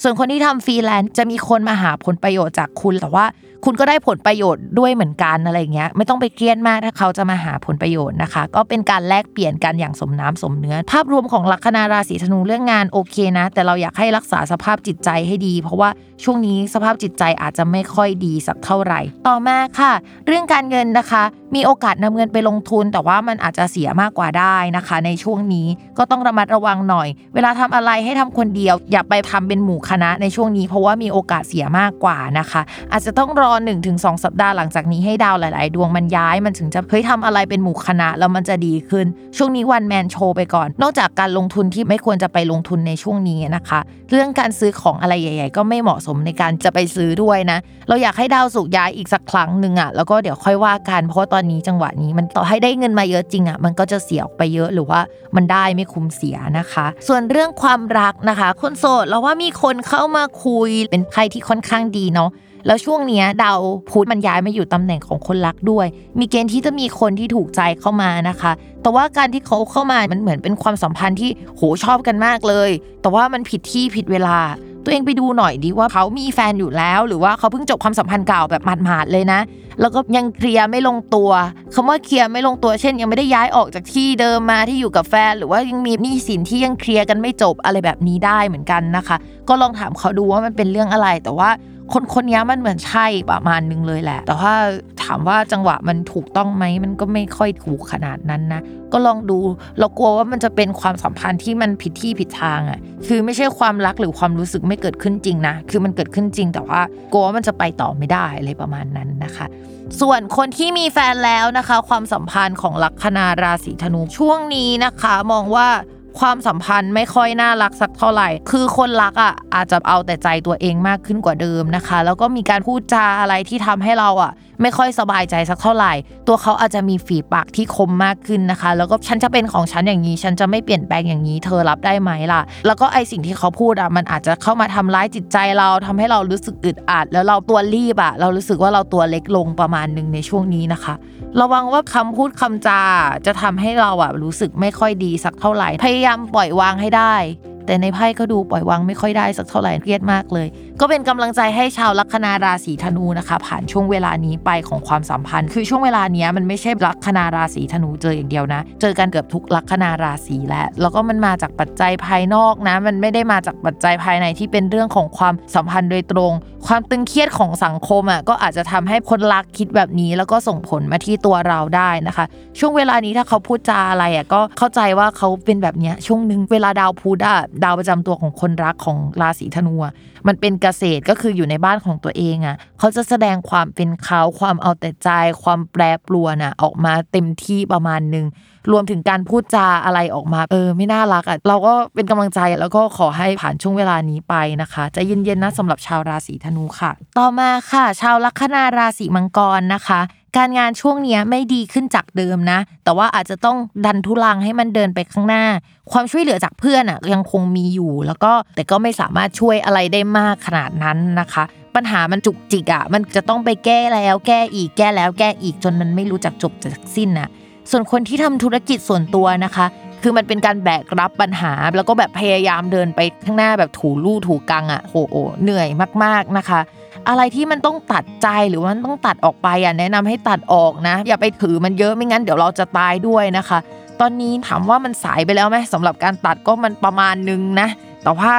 ส่วนคนที่ทำฟรีแลนซ์จะมีคนมาหาผลประโยชน์จากคุณแต่ว่า คุณก็ได้ผลประโยชน์ด้วยเหมือนกันอะไรเงี้ยไม่ต้องไปเครียดมากถ้าเขาจะมาหาผลประโยชน์นะคะ ก็เป็นการแลกเปลี่ยนกันอย่างสมน้ำสมเนื้อ ภาพรวมของลัคนาราศีธนูเรื่องงานโอเคนะ แต่เราอยากให้รักษาสภาพจิตใจให้ดี เพราะว่าช่วงนี้สภาพจิตใจอาจจะไม่ค่อยดีสักเท่าไหร่ ต่อมาค่ะ เรื่องการเงินนะคะ มีโอกาสนำเงินไปลงทุน แต่ว่ามันอาจจะเสียมากกว่าได้นะคะ ในช่วงนี้ก็ต้องระมัดระวังหน่อย เวลาทำอะไรให้ทำคนเดียว อย่าไปทำเป็นหมู่คณะในช่วงนี้ เพราะว่ามีโอกาสเสียมากกว่านะคะ อาจจะต้องรออ 1-2 สัปดาห์หลังจากนี้ให้ดาวหลายๆ ดวงมันย้ายมันถึงจะเฮ้ยทำอะไรเป็นหมู่คณะแล้วมันจะดีขึ้น ช่วงนี้วันแมนโชว์ไปก่อน นอกจากการลงทุนที่ไม่ควรจะไปลงทุนในช่วงนี้นะคะ เรื่องการซื้อของอะไรใหญ่ ๆ ก็ไม่เหมาะสมในการจะไปซื้อด้วยนะ เราอยากให้ดาวสุกย้ายอีกสักครั้งหนึ่งอะแล้วก็เดี๋ยวค่อยว่ากันเพราะตอนนี้จังหวะนี้มันต่อให้ได้เงินมาเยอะจริงอะมันก็จะเสียออกไปเยอะหรือว่ามันได้ไม่คุ้มเสียนะคะ ส่วนเรื่องความรักนะคะ คนโสดเราว่ามีคนเข้ามาคุยเป็นไพ่ที่ค่อนข้างดีเนาะ แล้วช่วงเนี้ยดาวพุธมันย้ายมาอยู่ตำแหน่งของคนรักด้วย มีเกณฑ์ที่จะมีคนที่ถูกใจเข้ามานะคะ แต่ว่าการที่เขาเข้ามามันเหมือนเป็นความสัมพันธ์ที่โหชอบกันมากเลย แต่ว่ามันผิดที่ผิดเวลา ตัวเองไปดูหน่อยดีว่าเขามีแฟนอยู่แล้ว หรือว่าเขาเพิ่งจบความสัมพันธ์เก่าแบบหมาดๆเลยนะ แล้วก็ยังเคลียร์ไม่ลงตัวคำว่าเคลียร์ไม่ลงตัวเช่น ยังไม่ได้ย้ายออกจากที่เดิมมาที่อยู่กับแฟน หรือว่ายังมีหนี้สินที่ยังเคลียร์กันไม่จบอะไรแบบนี้ได้เหมือนกันนะคะ ก็ลองถามเขาดูว่ามันเป็นเรื่องอะไรแต่ว่า คนคนนี้มันเหมือนใช่ประมาณนึงเลยแหละ แต่ว่าถามว่าจังหวะมันถูกต้องไหมมันก็ไม่ค่อยถูกขนาดนั้นนะ ก็ลองดู เรากลัวว่ามันจะเป็นความสัมพันธ์ที่มันผิดที่ผิดทางอะ คือไม่ใช่ความรักหรือความรู้สึกไม่เกิดขึ้นจริงนะ คือมันเกิดขึ้นจริง แต่ว่ากลัวว่ามันจะไปต่อไม่ได้อะไรประมาณนั้นนะคะ ส่วนคนที่มีแฟนแล้วนะคะ ความสัมพันธ์ของลัคนาราศีธนูช่วงนี้นะคะ มองว่า ความสัมพันธ์ไม่ค่อยน่ารักสักเท่าไหร่ คือคนรักอะอาจจะเอาแต่ใจตัวเองมากขึ้นกว่าเดิมนะคะ แล้วก็มีการพูดจาอะไรที่ทำให้เราอะ ไม่ค่อยสบายใจสักเท่าไหร่ ตัวเขาอาจจะมีฝีปากที่คมมากขึ้นนะคะ แล้วก็ฉันจะเป็นของฉันอย่างนี้ ฉันจะไม่เปลี่ยนแปลงอย่างนี้ เธอรับได้ไหมล่ะ แล้วก็ไอสิ่งที่เขาพูดอะมันอาจจะเข้ามาทำร้ายจิตใจเราทำให้เรารู้สึกอึดอัด แล้วเราตัวรีบอะเรารู้สึกว่าเราตัวเล็กลงประมาณหนึ่งในช่วงนี้นะคะ ระวังว่าคำพูดคำจาจะทำให้เราอะรู้สึกไม่ค่อยดีสักเท่าไหร่ พยายามปล่อยวางให้ได้ แต่ในไพ่ก็ดูปล่อยวางไม่ค่อยได้สักเท่าไหร่เครียดมากเลย ก็เป็นกำลังใจให้ชาวลัคนาราศีธนูนะคะ ผ่านช่วงเวลานี้ไปของความสัมพันธ์ คือช่วงเวลานี้มันไม่ใช่ลัคนาราศีธนูเจออย่างเดียวนะ เจอกันเกือบทุกลัคนาราศีแล้วแล้วก็มันมาจากปัจจัยภายนอกนะ มันไม่ได้มาจากปัจจัยภายในที่เป็นเรื่องของความสัมพันธ์โดยตรง ความตึงเครียดของสังคมอะก็อาจจะทำให้คนรักคิดแบบนี้ แล้วก็ส่งผลมาที่ตัวเราได้นะคะ ช่วงเวลานี้ถ้าเขาพูดจาอะไรอะก็เข้าใจว่าเขาเป็นแบบนี้ช่วงหนึ่งเวลาดาวพุธอะดาวประจำตัวของคนรักของราศีธนูมันเป็นเกษตรก็คืออยู่ในบ้านของตัวเองอะเขาจะแสดงความเป็นเขาความเอาแต่ใจ ความแปรปรวนอะออกมาเต็มที่ประมาณหนึ่งรวมถึงการพูดจาอะไรออกมา เออ ไม่น่ารักอะเราก็เป็นกำลังใจแล้วก็ขอให้ผ่านช่วงเวลานี้ไปนะคะจะเย็นๆนะสำหรับชาวราศีธนูค่ะ ต่อมาค่ะ ชาวลัคนาราศีมังกรนะคะ การงานช่วงนี้ไม่ดีขึ้นจากเดิมนะ แต่ว่าอาจจะต้องดันทุลังให้มันเดินไปข้างหน้า ความช่วยเหลือจากเพื่อนอะยังคงมีอยู่ แล้วก็แต่ก็ไม่สามารถช่วยอะไรได้มากขนาดนั้นนะคะ ปัญหามันจุกจิกอะมันจะต้องไปแก้แล้วแก้อีกแก้แล้วแก้อีกจนมันไม่รู้จักจบจากสิ้นอะส่วนคนที่ทำธุรกิจส่วนตัวนะคะ คือมันเป็นการแบกรับปัญหา แล้วก็แบบพยายามเดินไปข้างหน้าแบบถูลู่ถูกังอะโหโหเหนื่อยมาก ๆนะคะ อะไรที่มันต้องตัดใจหรือว่าต้องตัดออกไปอะแนะนำให้ตัดออกนะ อย่าไปถือมันเยอะไม่งั้นเดี๋ยวเราจะตายด้วยนะคะ ตอนนี้ถามว่ามันสายไปแล้วไหมสำหรับการตัดก็มันประมาณนึงนะ แต่ว่า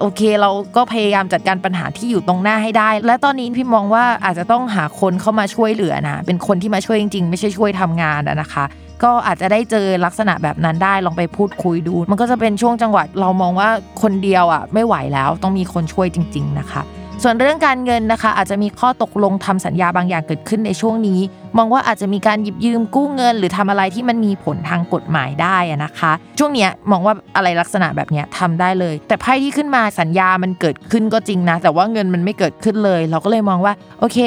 โอเคเราก็พยายามจัดการปัญหาที่อยู่ตรงหน้าให้ได้ และตอนนี้พี่มองว่าอาจจะต้องหาคนเข้ามาช่วยเหลือนะ เป็นคนที่มาช่วยจริง ๆ ไม่ใช่ช่วยทำงานนะคะ ก็อาจจะได้เจอลักษณะแบบนั้นได้ลองไปพูดคุยดู มันก็จะเป็นช่วงจังหวะเรามองว่าคนเดียวอะไม่ไหวแล้วต้องมีคนช่วยจริง ๆ นะคะ ส่วนเรื่องการเงินนะคะ อาจจะมีข้อตกลงทำสัญญาบางอย่างเกิดขึ้นในช่วงนี้ มองว่าอาจจะมีการหยิบยืมกู้เงิน หรือทำอะไรที่มันมีผลทางกฎหมายได้นะคะ ช่วงเนี้ยมองว่าอะไรลักษณะแบบเนี้ยทำได้เลย แต่ไพ่ที่ขึ้นมาสัญญามันเกิดขึ้นก็จริงนะ แต่ว่าเงินมันไม่เกิดขึ้นเลย เราก็เลยมองว่าโอเค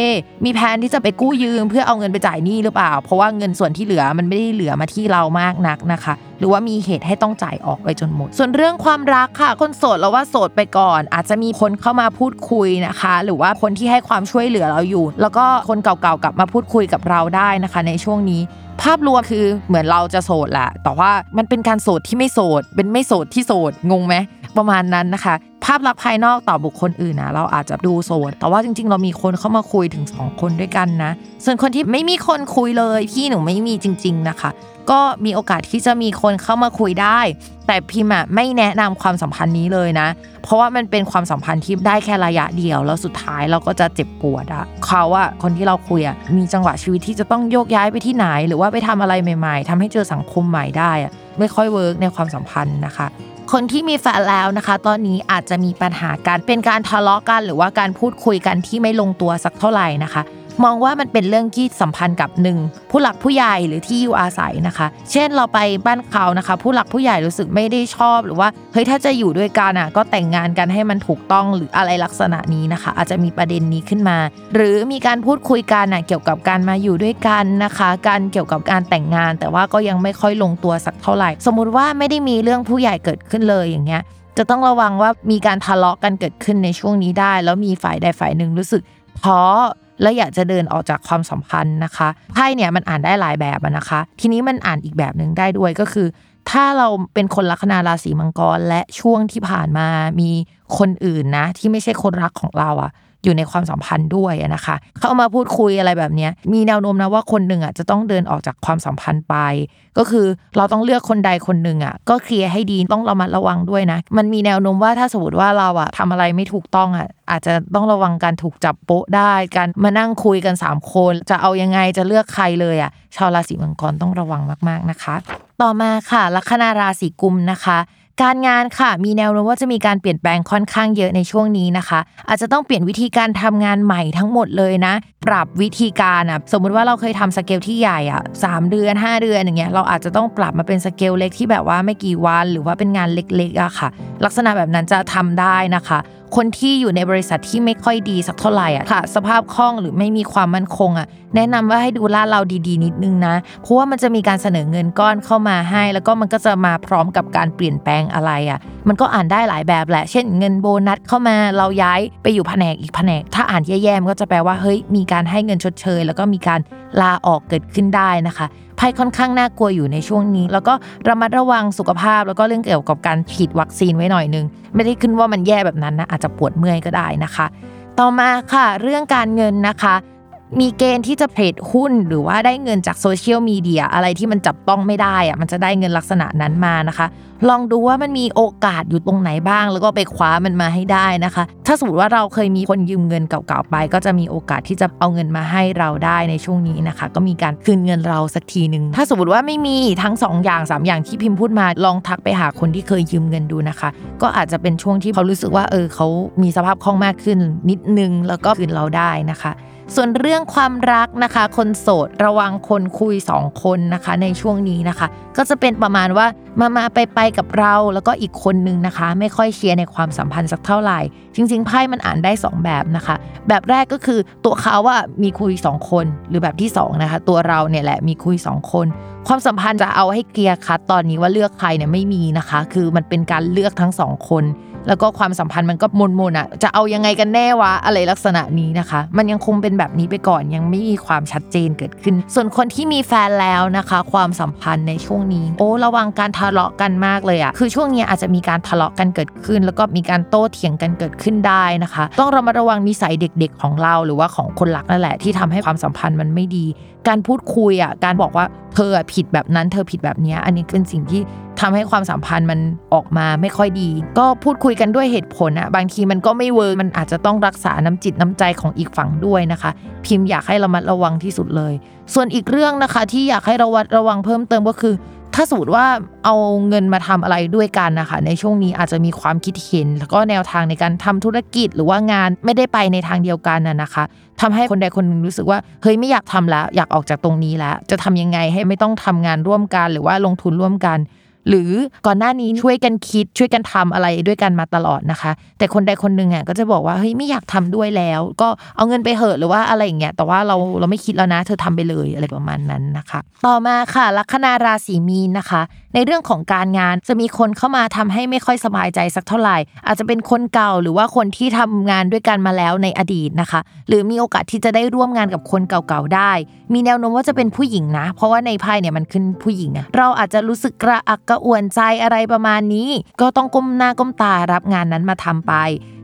มีแผนที่จะไปกู้ยืม เพื่อเอาเงินไปจ่ายหนี้หรือเปล่า เพราะว่าเงินส่วนที่เหลือมันไม่ได้เหลือมาที่เรามากนักนะคะ รือว่ามีเหตุให้ต้องจ่ายออกไปจนหมด ส่วนเรื่องความรักค่ะ คนโสดเราว่าโสดไปก่อน อาจจะมีคนเข้ามาพูดคุยนะคะ หรือว่าคนที่ให้ความช่วยเหลือเราอยู่ แล้วก็คนเก่าๆกลับมาพูดคุยกับเราได้นะคะ ในช่วงนี้ ภาพรวมคือเหมือนเราจะโสดแหละแต่ว่ามันเป็นการโสดที่ไม่โสด เป็นไม่โสดที่โสดงงไหมประมาณนั้นนะคะ ภาพลักษณ์ภายนอกต่อบุคคลอื่นนะเราอาจจะดูโสด แต่ว่าจริง ๆ เรามีคนเข้ามาคุยถึง 2 คนด้วยกันนะ ส่วนคนที่ไม่มีคนคุยเลยพี่หนูไม่มีจริง ๆนะคะ ก็มีโอกาสที่จะมีคนเข้ามาคุยได้แต่พิมอะไม่แนะนำความสัมพันธ์นี้เลยนะ เพราะว่ามันเป็นความสัมพันธ์ที่ได้แค่ระยะเดียว แล้วสุดท้ายเราก็จะเจ็บปวดอะเขาอะคนที่เราคุยอะมีจังหวะชีวิตที่จะต้องโยกย้ายไปที่ไหน หรือว่าไปทำอะไรใหม่ๆทำให้เจอสังคมใหม่ได้อะไม่ค่อยเวิร์กในความสัมพันธ์นะคะคนที่มีแฟนแล้วนะคะ ตอนนี้อาจจะมีปัญหาการเป็นการทะเลาะกัน หรือว่าการพูดคุยกันที่ไม่ลงตัวสักเท่าไหร่นะคะ มองว่ามันเป็นเรื่องที่สัมพันธ์กับหนึ่งผู้หลักผู้ใหญ่หรือที่อยู่อาศัยนะคะ เช่นเราไปบ้านเขานะคะ ผู้หลักผู้ใหญ่รู้สึกไม่ได้ชอบหรือว่าเฮ้ยถ้าจะอยู่ด้วยกันอะก็แต่งงานกันให้มันถูกต้องหรืออะไรลักษณะนี้นะคะ อาจจะมีประเด็นนี้ขึ้นมา หรือมีการพูดคุยกันอะเกี่ยวกับการมาอยู่ด้วยกันนะคะการเกี่ยวกับการแต่งงาน แต่ว่าก็ยังไม่ค่อยลงตัวสักเท่าไหร่ สมมุติว่าไม่ได้มีเรื่องผู้ใหญ่เกิดขึ้นเลยอย่างเงี้ยจะต้องระวังว่ามีการทะเลาะกันเกิดขึ้นในช่วงนี้ได้ แล้วมีฝ่ายใดฝ่ายหนึ่งรู้สึกท้อ และอยากจะเดินออกจากความสัมพันธ์นะคะไพ่เนี่ยมันอ่านได้หลายแบบนะคะ ทีนี้มันอ่านอีกแบบหนึ่งได้ด้วยก็คือ ถ้าเราเป็นคนลัคนาราศีมังกร และช่วงที่ผ่านมามีคนอื่นนะ ที่ไม่ใช่คนรักของเราอะ อยู่ในความสัมพันธ์ด้วยนะคะ เข้ามาพูดคุยอะไรแบบนี้มีแนวโน้มนะว่าคนหนึ่งอะจะต้องเดินออกจากความสัมพันธ์ไป ก็คือเราต้องเลือกคนใดคนหนึ่งอะก็เคลียร์ให้ดีต้องระมัดระวังด้วยนะ มันมีแนวโน้มว่าถ้าสมมติว่าเราอะทำอะไรไม่ถูกต้องอะอาจจะต้องระวังการถูกจับโป๊ะได้ การมานั่งคุยกัน 3 คน จะเอายังไงจะเลือกใครเลยอะชาวราศีมังกรต้องระวังมากๆนะคะ ต่อมาค่ะลัคนาราศีกุมนะคะ การงานค่ะ มีแนวโน้มว่าจะมีการเปลี่ยนแปลงค่อนข้างเยอะในช่วงนี้นะคะ อาจจะต้องเปลี่ยนวิธีการทำงานใหม่ทั้งหมดเลยนะ ปรับวิธีการอะสมมุติว่าเราเคยทำสเกลที่ใหญ่อะ 4 เดือน 5 เดือนอย่างเงี้ยเราอาจจะต้องปรับมาเป็นสเกลเล็กที่แบบว่าไม่กี่วัน หรือว่าเป็นงานเล็กๆอะค่ะ ลักษณะแบบนั้นจะทำได้นะคะ คนที่อยู่ในบริษัทที่ไม่ค่อยดีสักเท่าไหร่อะค่ะ สภาพคล่องหรือไม่มีความมั่นคงอะ แนะนำว่าให้ดูลาดเลาดีๆ นิดนึงนะ เพราะว่ามันจะมีการเสนอเงินก้อนเข้ามาให้ แล้วก็มันก็จะมาพร้อมกับการเปลี่ยนแปลงอะไรอะ มันก็อ่านได้หลายแบบแหละ เช่น เงินโบนัสเข้ามาเราย้ายไปอยู่แผนกอีกแผนก ถ้าอ่านแย่ๆมันก็จะแปลว่าเฮ้ยมีการให้เงินชดเชย แล้วก็มีการลาออกเกิดขึ้นได้นะคะ ภัยค่อนข้างน่ากลัวอยู่ในช่วงนี้ แล้วก็ระมัดระวังสุขภาพ แล้วก็เรื่องเกี่ยวกับการฉีดวัคซีนไว้หน่อยนึง ไม่ได้ขึ้นว่ามันแย่แบบนั้นนะอาจจะปวดเมื่อยก็ได้นะคะ ต่อมาค่ะ เรื่องการเงินนะคะ มีเกณฑ์ที่จะเทรดหุ้น หรือว่าได้เงินจากโซเชียลมีเดียอะไรที่มันจับต้องไม่ได้อะมันจะได้เงินลักษณะนั้นมานะคะ ลองดูว่ามันมีโอกาสอยู่ตรงไหนบ้าง แล้วก็ไปคว้ามันมาให้ได้นะคะ ถ้าสมมติว่าเราเคยมีคนยืมเงินเก่าๆไป ก็จะมีโอกาสที่จะเอาเงินมาให้เราได้ในช่วงนี้นะคะ ก็มีการคืนเงินเราสักทีหนึ่งถ้าสมมติว่าไม่มีทั้ง 2ออย่าง 3 อย่างที่พิมพ์พูดมา ลองทักไปหาคนที่เคยยืมเงินดูนะคะ ก็อาจจะเป็นช่วงที่เขารู้สึกว่าเออเขามีสภาพคล่องมากขึ้นนิดนึงแล้วก็คืนเราได้นะคะ ส่วนเรื่องความรักนะคะ คนโสดระวังคนคุย 2 คนนะคะ ในช่วงนี้นะคะ ก็จะเป็นประมาณว่ามามาไปไปกับเราแล้วก็อีกคนนึงนะคะ ไม่ค่อยเชียร์ในความสัมพันธ์สักเท่าไหร่ จริงๆไพ่มันอ่านได้ 2 แบบนะคะ แบบแรกก็คือตัวเขาว่ามีคุย 2 คน หรือแบบที่2นะคะตัวเราเนี่ยแหละมีคุย 2 คน ความสัมพันธ์จะเอาให้เคลียร์คัดตอนนี้ว่าเลือกใครเนี่ยไม่มีนะคะ คือมันเป็นการเลือกทั้งสองคน แล้วก็ความสัมพันธ์มันก็มนมนอะจะเอายังไงกันแน่วะอะไรลักษณะนี้นะคะ มันยังคงเป็นแบบนี้ไปก่อนยังไม่มีความชัดเจนเกิดขึ้น ส่วนคนที่มีแฟนแล้วนะคะ ความสัมพันธ์ในช่วงนี้ โอ้ระวังการทะเลาะกันมากเลยอะคือช่วงนี้อาจจะมีการทะเลาะกันเกิดขึ้น แล้วก็มีการโต้เถียงกันเกิดขึ้นได้นะคะ ต้องระมัดระวังนิสัยเด็กๆของเราหรือว่าของคนรักนั่นแหละที่ทำให้ความสัมพันธ์มันไม่ดี การพูดคุยอะการบอกว่าเธอผิดแบบนั้น เธอผิดแบบนี้อันนี้เป็นสิ่งที่ทำให้ความสัมพันธ์มันออกมาไม่ค่อยดี ก็พูดคุยกันด้วยเหตุผลอะบางทีมันก็ไม่เวิร์กมันอาจจะต้องรักษาน้ำจิตน้ำใจของอีกฝั่งด้วยนะคะ พิมพ์อยากให้ระมัดระวังที่สุดเลย ส่วนอีกเรื่องนะคะที่อยากให้ระวัดระวังเพิ่มเติมก็คือ ถ้าสมมติว่าเอาเงินมาทำอะไรด้วยกันนะคะในช่วงนี้อาจจะมีความคิดเห็น แล้วก็แนวทางในการทำธุรกิจหรือว่างานไม่ได้ไปในทางเดียวกันน่ะนะคะทำให้คนใดคนหนึ่งรู้สึกว่าเฮ้ยไม่อยากทำแล้วอยากออกจากตรงนี้แล้วจะทำยังไงให้ไม่ต้องทำงานร่วมกัน หรือว่าลงทุนร่วมกัน หรือก่อนหน้านี้ช่วยกันคิดช่วยกันทำอะไรด้วยกันมาตลอดนะคะ แต่คนใดคนหนึ่งอะก็จะบอกว่าเฮ้ยไม่อยากทำด้วยแล้ว ก็เอาเงินไปเหอะหรือว่าอะไรอย่างเงี้ยแต่ว่าเราเราไม่คิดแล้วนะ เธอทำไปเลยอะไรประมาณนั้นนะคะ ต่อมาค่ะลัคนาราศีมีนนะคะ ในเรื่องของการงานจะมีคนเข้ามาทำให้ไม่ค่อยสบายใจสักเท่าไหร่ อาจจะเป็นคนเก่าหรือว่าคนที่ทำงานด้วยกันมาแล้วในอดีตนะคะ หรือมีโอกาสที่จะได้ร่วมงานกับคนเก่าๆได้ มีแนวโน้มว่าจะเป็นผู้หญิงนะ เพราะว่าในไพ่เนี่ยมันขึ้นผู้หญิงอะเราอาจจะรู้สึกกระอักกระอ่วนใจอะไรประมาณนี้ ก็ต้องก้มหน้าก้มตารับงานนั้นมาทำไป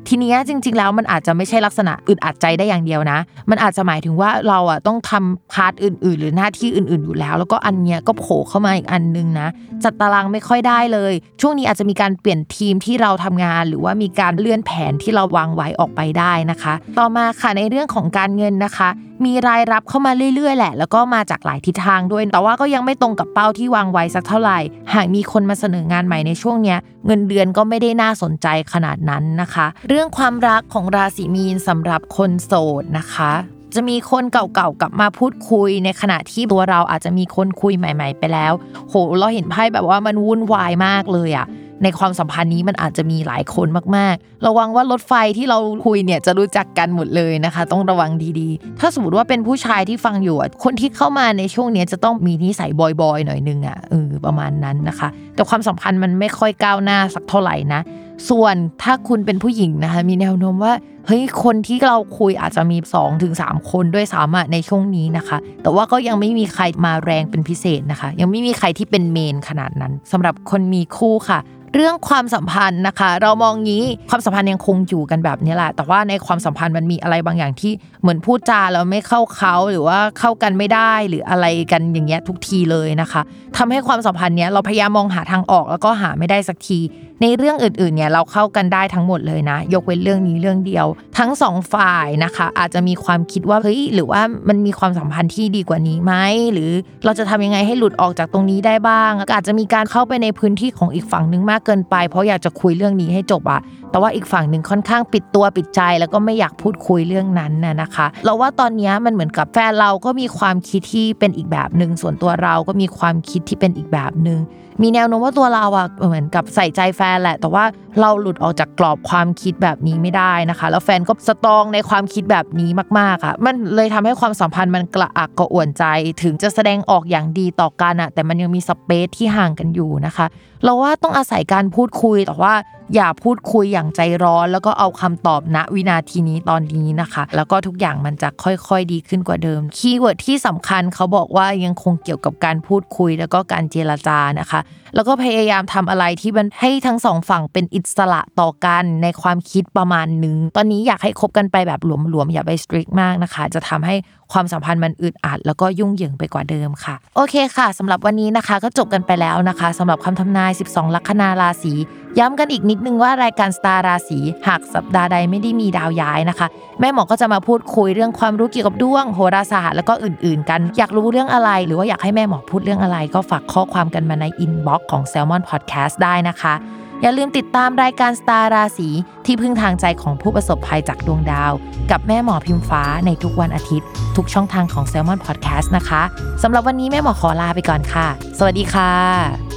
ทีนี้จริง ๆ แล้วมันอาจจะไม่ใช่ลักษณะอึดอัดใจได้อย่างเดียวนะ มันอาจจะหมายถึงว่าเราอะต้องทำพาร์ทอื่น ๆ หรือหน้าที่อื่น ๆ อยู่แล้ว แล้วก็อันเนี้ยก็โผล่เข้ามาอีกอันนึงนะ จัดตารางไม่ค่อยได้เลย ช่วงนี้อาจจะมีการเปลี่ยนทีมที่เราทำงาน หรือว่ามีการเลื่อนแผนที่เราวางไว้ออกไปได้นะคะ ต่อมาค่ะในเรื่องของการเงินนะคะ มีรายรับเข้ามาเรื่อยๆ แหละ แล้วก็มาจากหลายทิศทางด้วย แต่ว่าก็ยังไม่ตรงกับเป้าที่วางไว้สักเท่าไหร่ หากมีคนมาเสนองานใหม่ในช่วงเนี้ย เงินเดือนก็ไม่ได้น่าสนใจขนาดนั้นนะคะ เรื่องความรักของราศีมีนสำหรับคนโสดนะคะ จะมีคนเก่าๆกลับมาพูดคุยในขณะที่ตัวเราอาจจะมีคนคุยใหม่ ๆ ไปแล้ว โห เราเห็นไพ่แบบว่ามันวุ่นวายมากเลยอะในความสัมพันธ์นี้มันอาจจะมีหลายคนมากๆ ระวังว่ารถไฟที่เราคุยเนี่ยจะรู้จักกันหมดเลยนะคะ ต้องระวังดีๆ ถ้าสมมติว่าเป็นผู้ชายที่ฟังอยู่คนที่เข้ามาในช่วงนี้จะต้องมีนิสัยบอยๆหน่อยนึงอะเออประมาณนั้นนะคะ แต่ความสัมพันธ์มันไม่ค่อยก้าวหน้าสักเท่าไหร่นะ ส่วนถ้าคุณเป็นผู้หญิงนะคะมีแนวโน้มว่าเฮ้ยคนที่เราคุยอาจจะมี 2-3ถึงคนด้วยซ้ำอะในช่วงนี้นะคะ แต่ว่าก็ยังไม่มีใครมาแรงเป็นพิเศษนะคะ ยังไม่มีใครที่เป็นเมนขนาดนั้นสำหรับคนมีคู่ค่ะ เรื่องความสัมพันธ์นะคะ เรามองงี้ความสัมพันธ์ยังคงอยู่กันแบบนี้แหละ แต่ว่าในความสัมพันธ์มันมีอะไรบางอย่างที่เหมือนพูดจาแล้วไม่เข้าเขาหรือว่าเข้ากันไม่ได้หรืออะไรกันอย่างเงี้ยทุกทีเลยนะคะทำให้ความสัมพันธ์เนี้ยเราพยายามมองหาทางออกแล้วก็หาไม่ได้สักที ในเรื่องอื่นๆเนี่ยเราเข้ากันได้ทั้งหมดเลยนะ ยกเว้นเรื่องนี้เรื่องเดียว ทั้งสองฝ่ายนะคะ อาจจะมีความคิดว่าเฮ้ยหรือว่ามันมีความสัมพันธ์ที่ดีกว่านี้ไหมหรือเราจะทำยังไงให้หลุดออกจากตรงนี้ได้บ้าง อาจจะมีการเข้าไปในพื้นที่ของอีกฝั่งนึงมากเกินไป เพราะอยากจะคุยเรื่องนี้ให้จบอะแต่ว่าอีกฝั่งหนึ่งค่อนข้างปิดตัวปิดใจ แล้วก็ไม่อยากพูดคุยเรื่องนั้นน่ะนะคะ เราว่าตอนนี้มันเหมือนกับแฟนเราก็มีความคิดที่เป็นอีกแบบหนึ่งส่วนตัวเราก็มีความคิดที่เป็นอีกแบบหนึ่งมีแนวโน้มว่าตัวเราอะเหมือนกับใส่ใจแฟนแหละ แต่ว่าเราหลุดออกจากกรอบความคิดแบบนี้ไม่ได้นะคะ แล้วแฟนก็สตรองในความคิดแบบนี้มากๆอะมันเลยทำให้ความสัมพันธ์มันกระอักกระอ่วนใจ ถึงจะแสดงออกอย่างดีต่อกันอะแต่มันยังมี space ที่ห่างกันอยู่นะคะ เราว่าต้องอาศัยการพูดคุยแต่ว่า อย่าพูดคุยอย่างใจร้อน แล้วก็เอาคำตอบณวินาทีนี้ตอนนี้นะคะ แล้วก็ทุกอย่างมันจะค่อยๆดีขึ้นกว่าเดิม keyword ที่สำคัญเขาบอกว่ายังคงเกี่ยวกับการพูดคุยแล้วก็การเจรจานะคะ แล้วก็พยายามทำอะไรที่มันให้ทั้งสองฝั่งเป็นอิสระต่อกันในความคิดประมาณหนึ่งตอนนี้อยากให้คบกันไปแบบหลวมๆอย่าไป strict มากนะคะ จะทำให้ ความสัมพันธ์มันอึดอัดแล้วก็ยุ่งเหยิงไปกว่าเดิมค่ะ โอเคค่ะสำหรับวันนี้นะคะ ก็จบกันไปแล้วนะคะสำหรับคำทำนาย 12 ลัคนาราศีย้ำกันอีกนิดนึงว่ารายการสตาร์ราศีหากสัปดาห์ใดไม่ได้มีดาวย้ายนะคะ แม่หมอก็จะมาพูดคุยเรื่องความรู้เกี่ยวกับดวงโหราศาสตร์แล้วก็อื่น ๆ กันอยากรู้เรื่องอะไร หรือว่าอยากให้แม่หมอพูดเรื่องอะไร ก็ฝากข้อความกันมาใน inbox ของ Salmon Podcast ได้นะคะ อย่าลืมติดตามรายการสตาร์ราศีที่พึ่งทางใจของผู้ประสบภัยจากดวงดาว กับแม่หมอพิมฟ้าในทุกวันอาทิตย์ ทุกช่องทางของ s ซ l m o n Podcast นะคะสำหรับวันนี้แม่หมอขอลาไปก่อนค่ะ สวัสดีค่ะ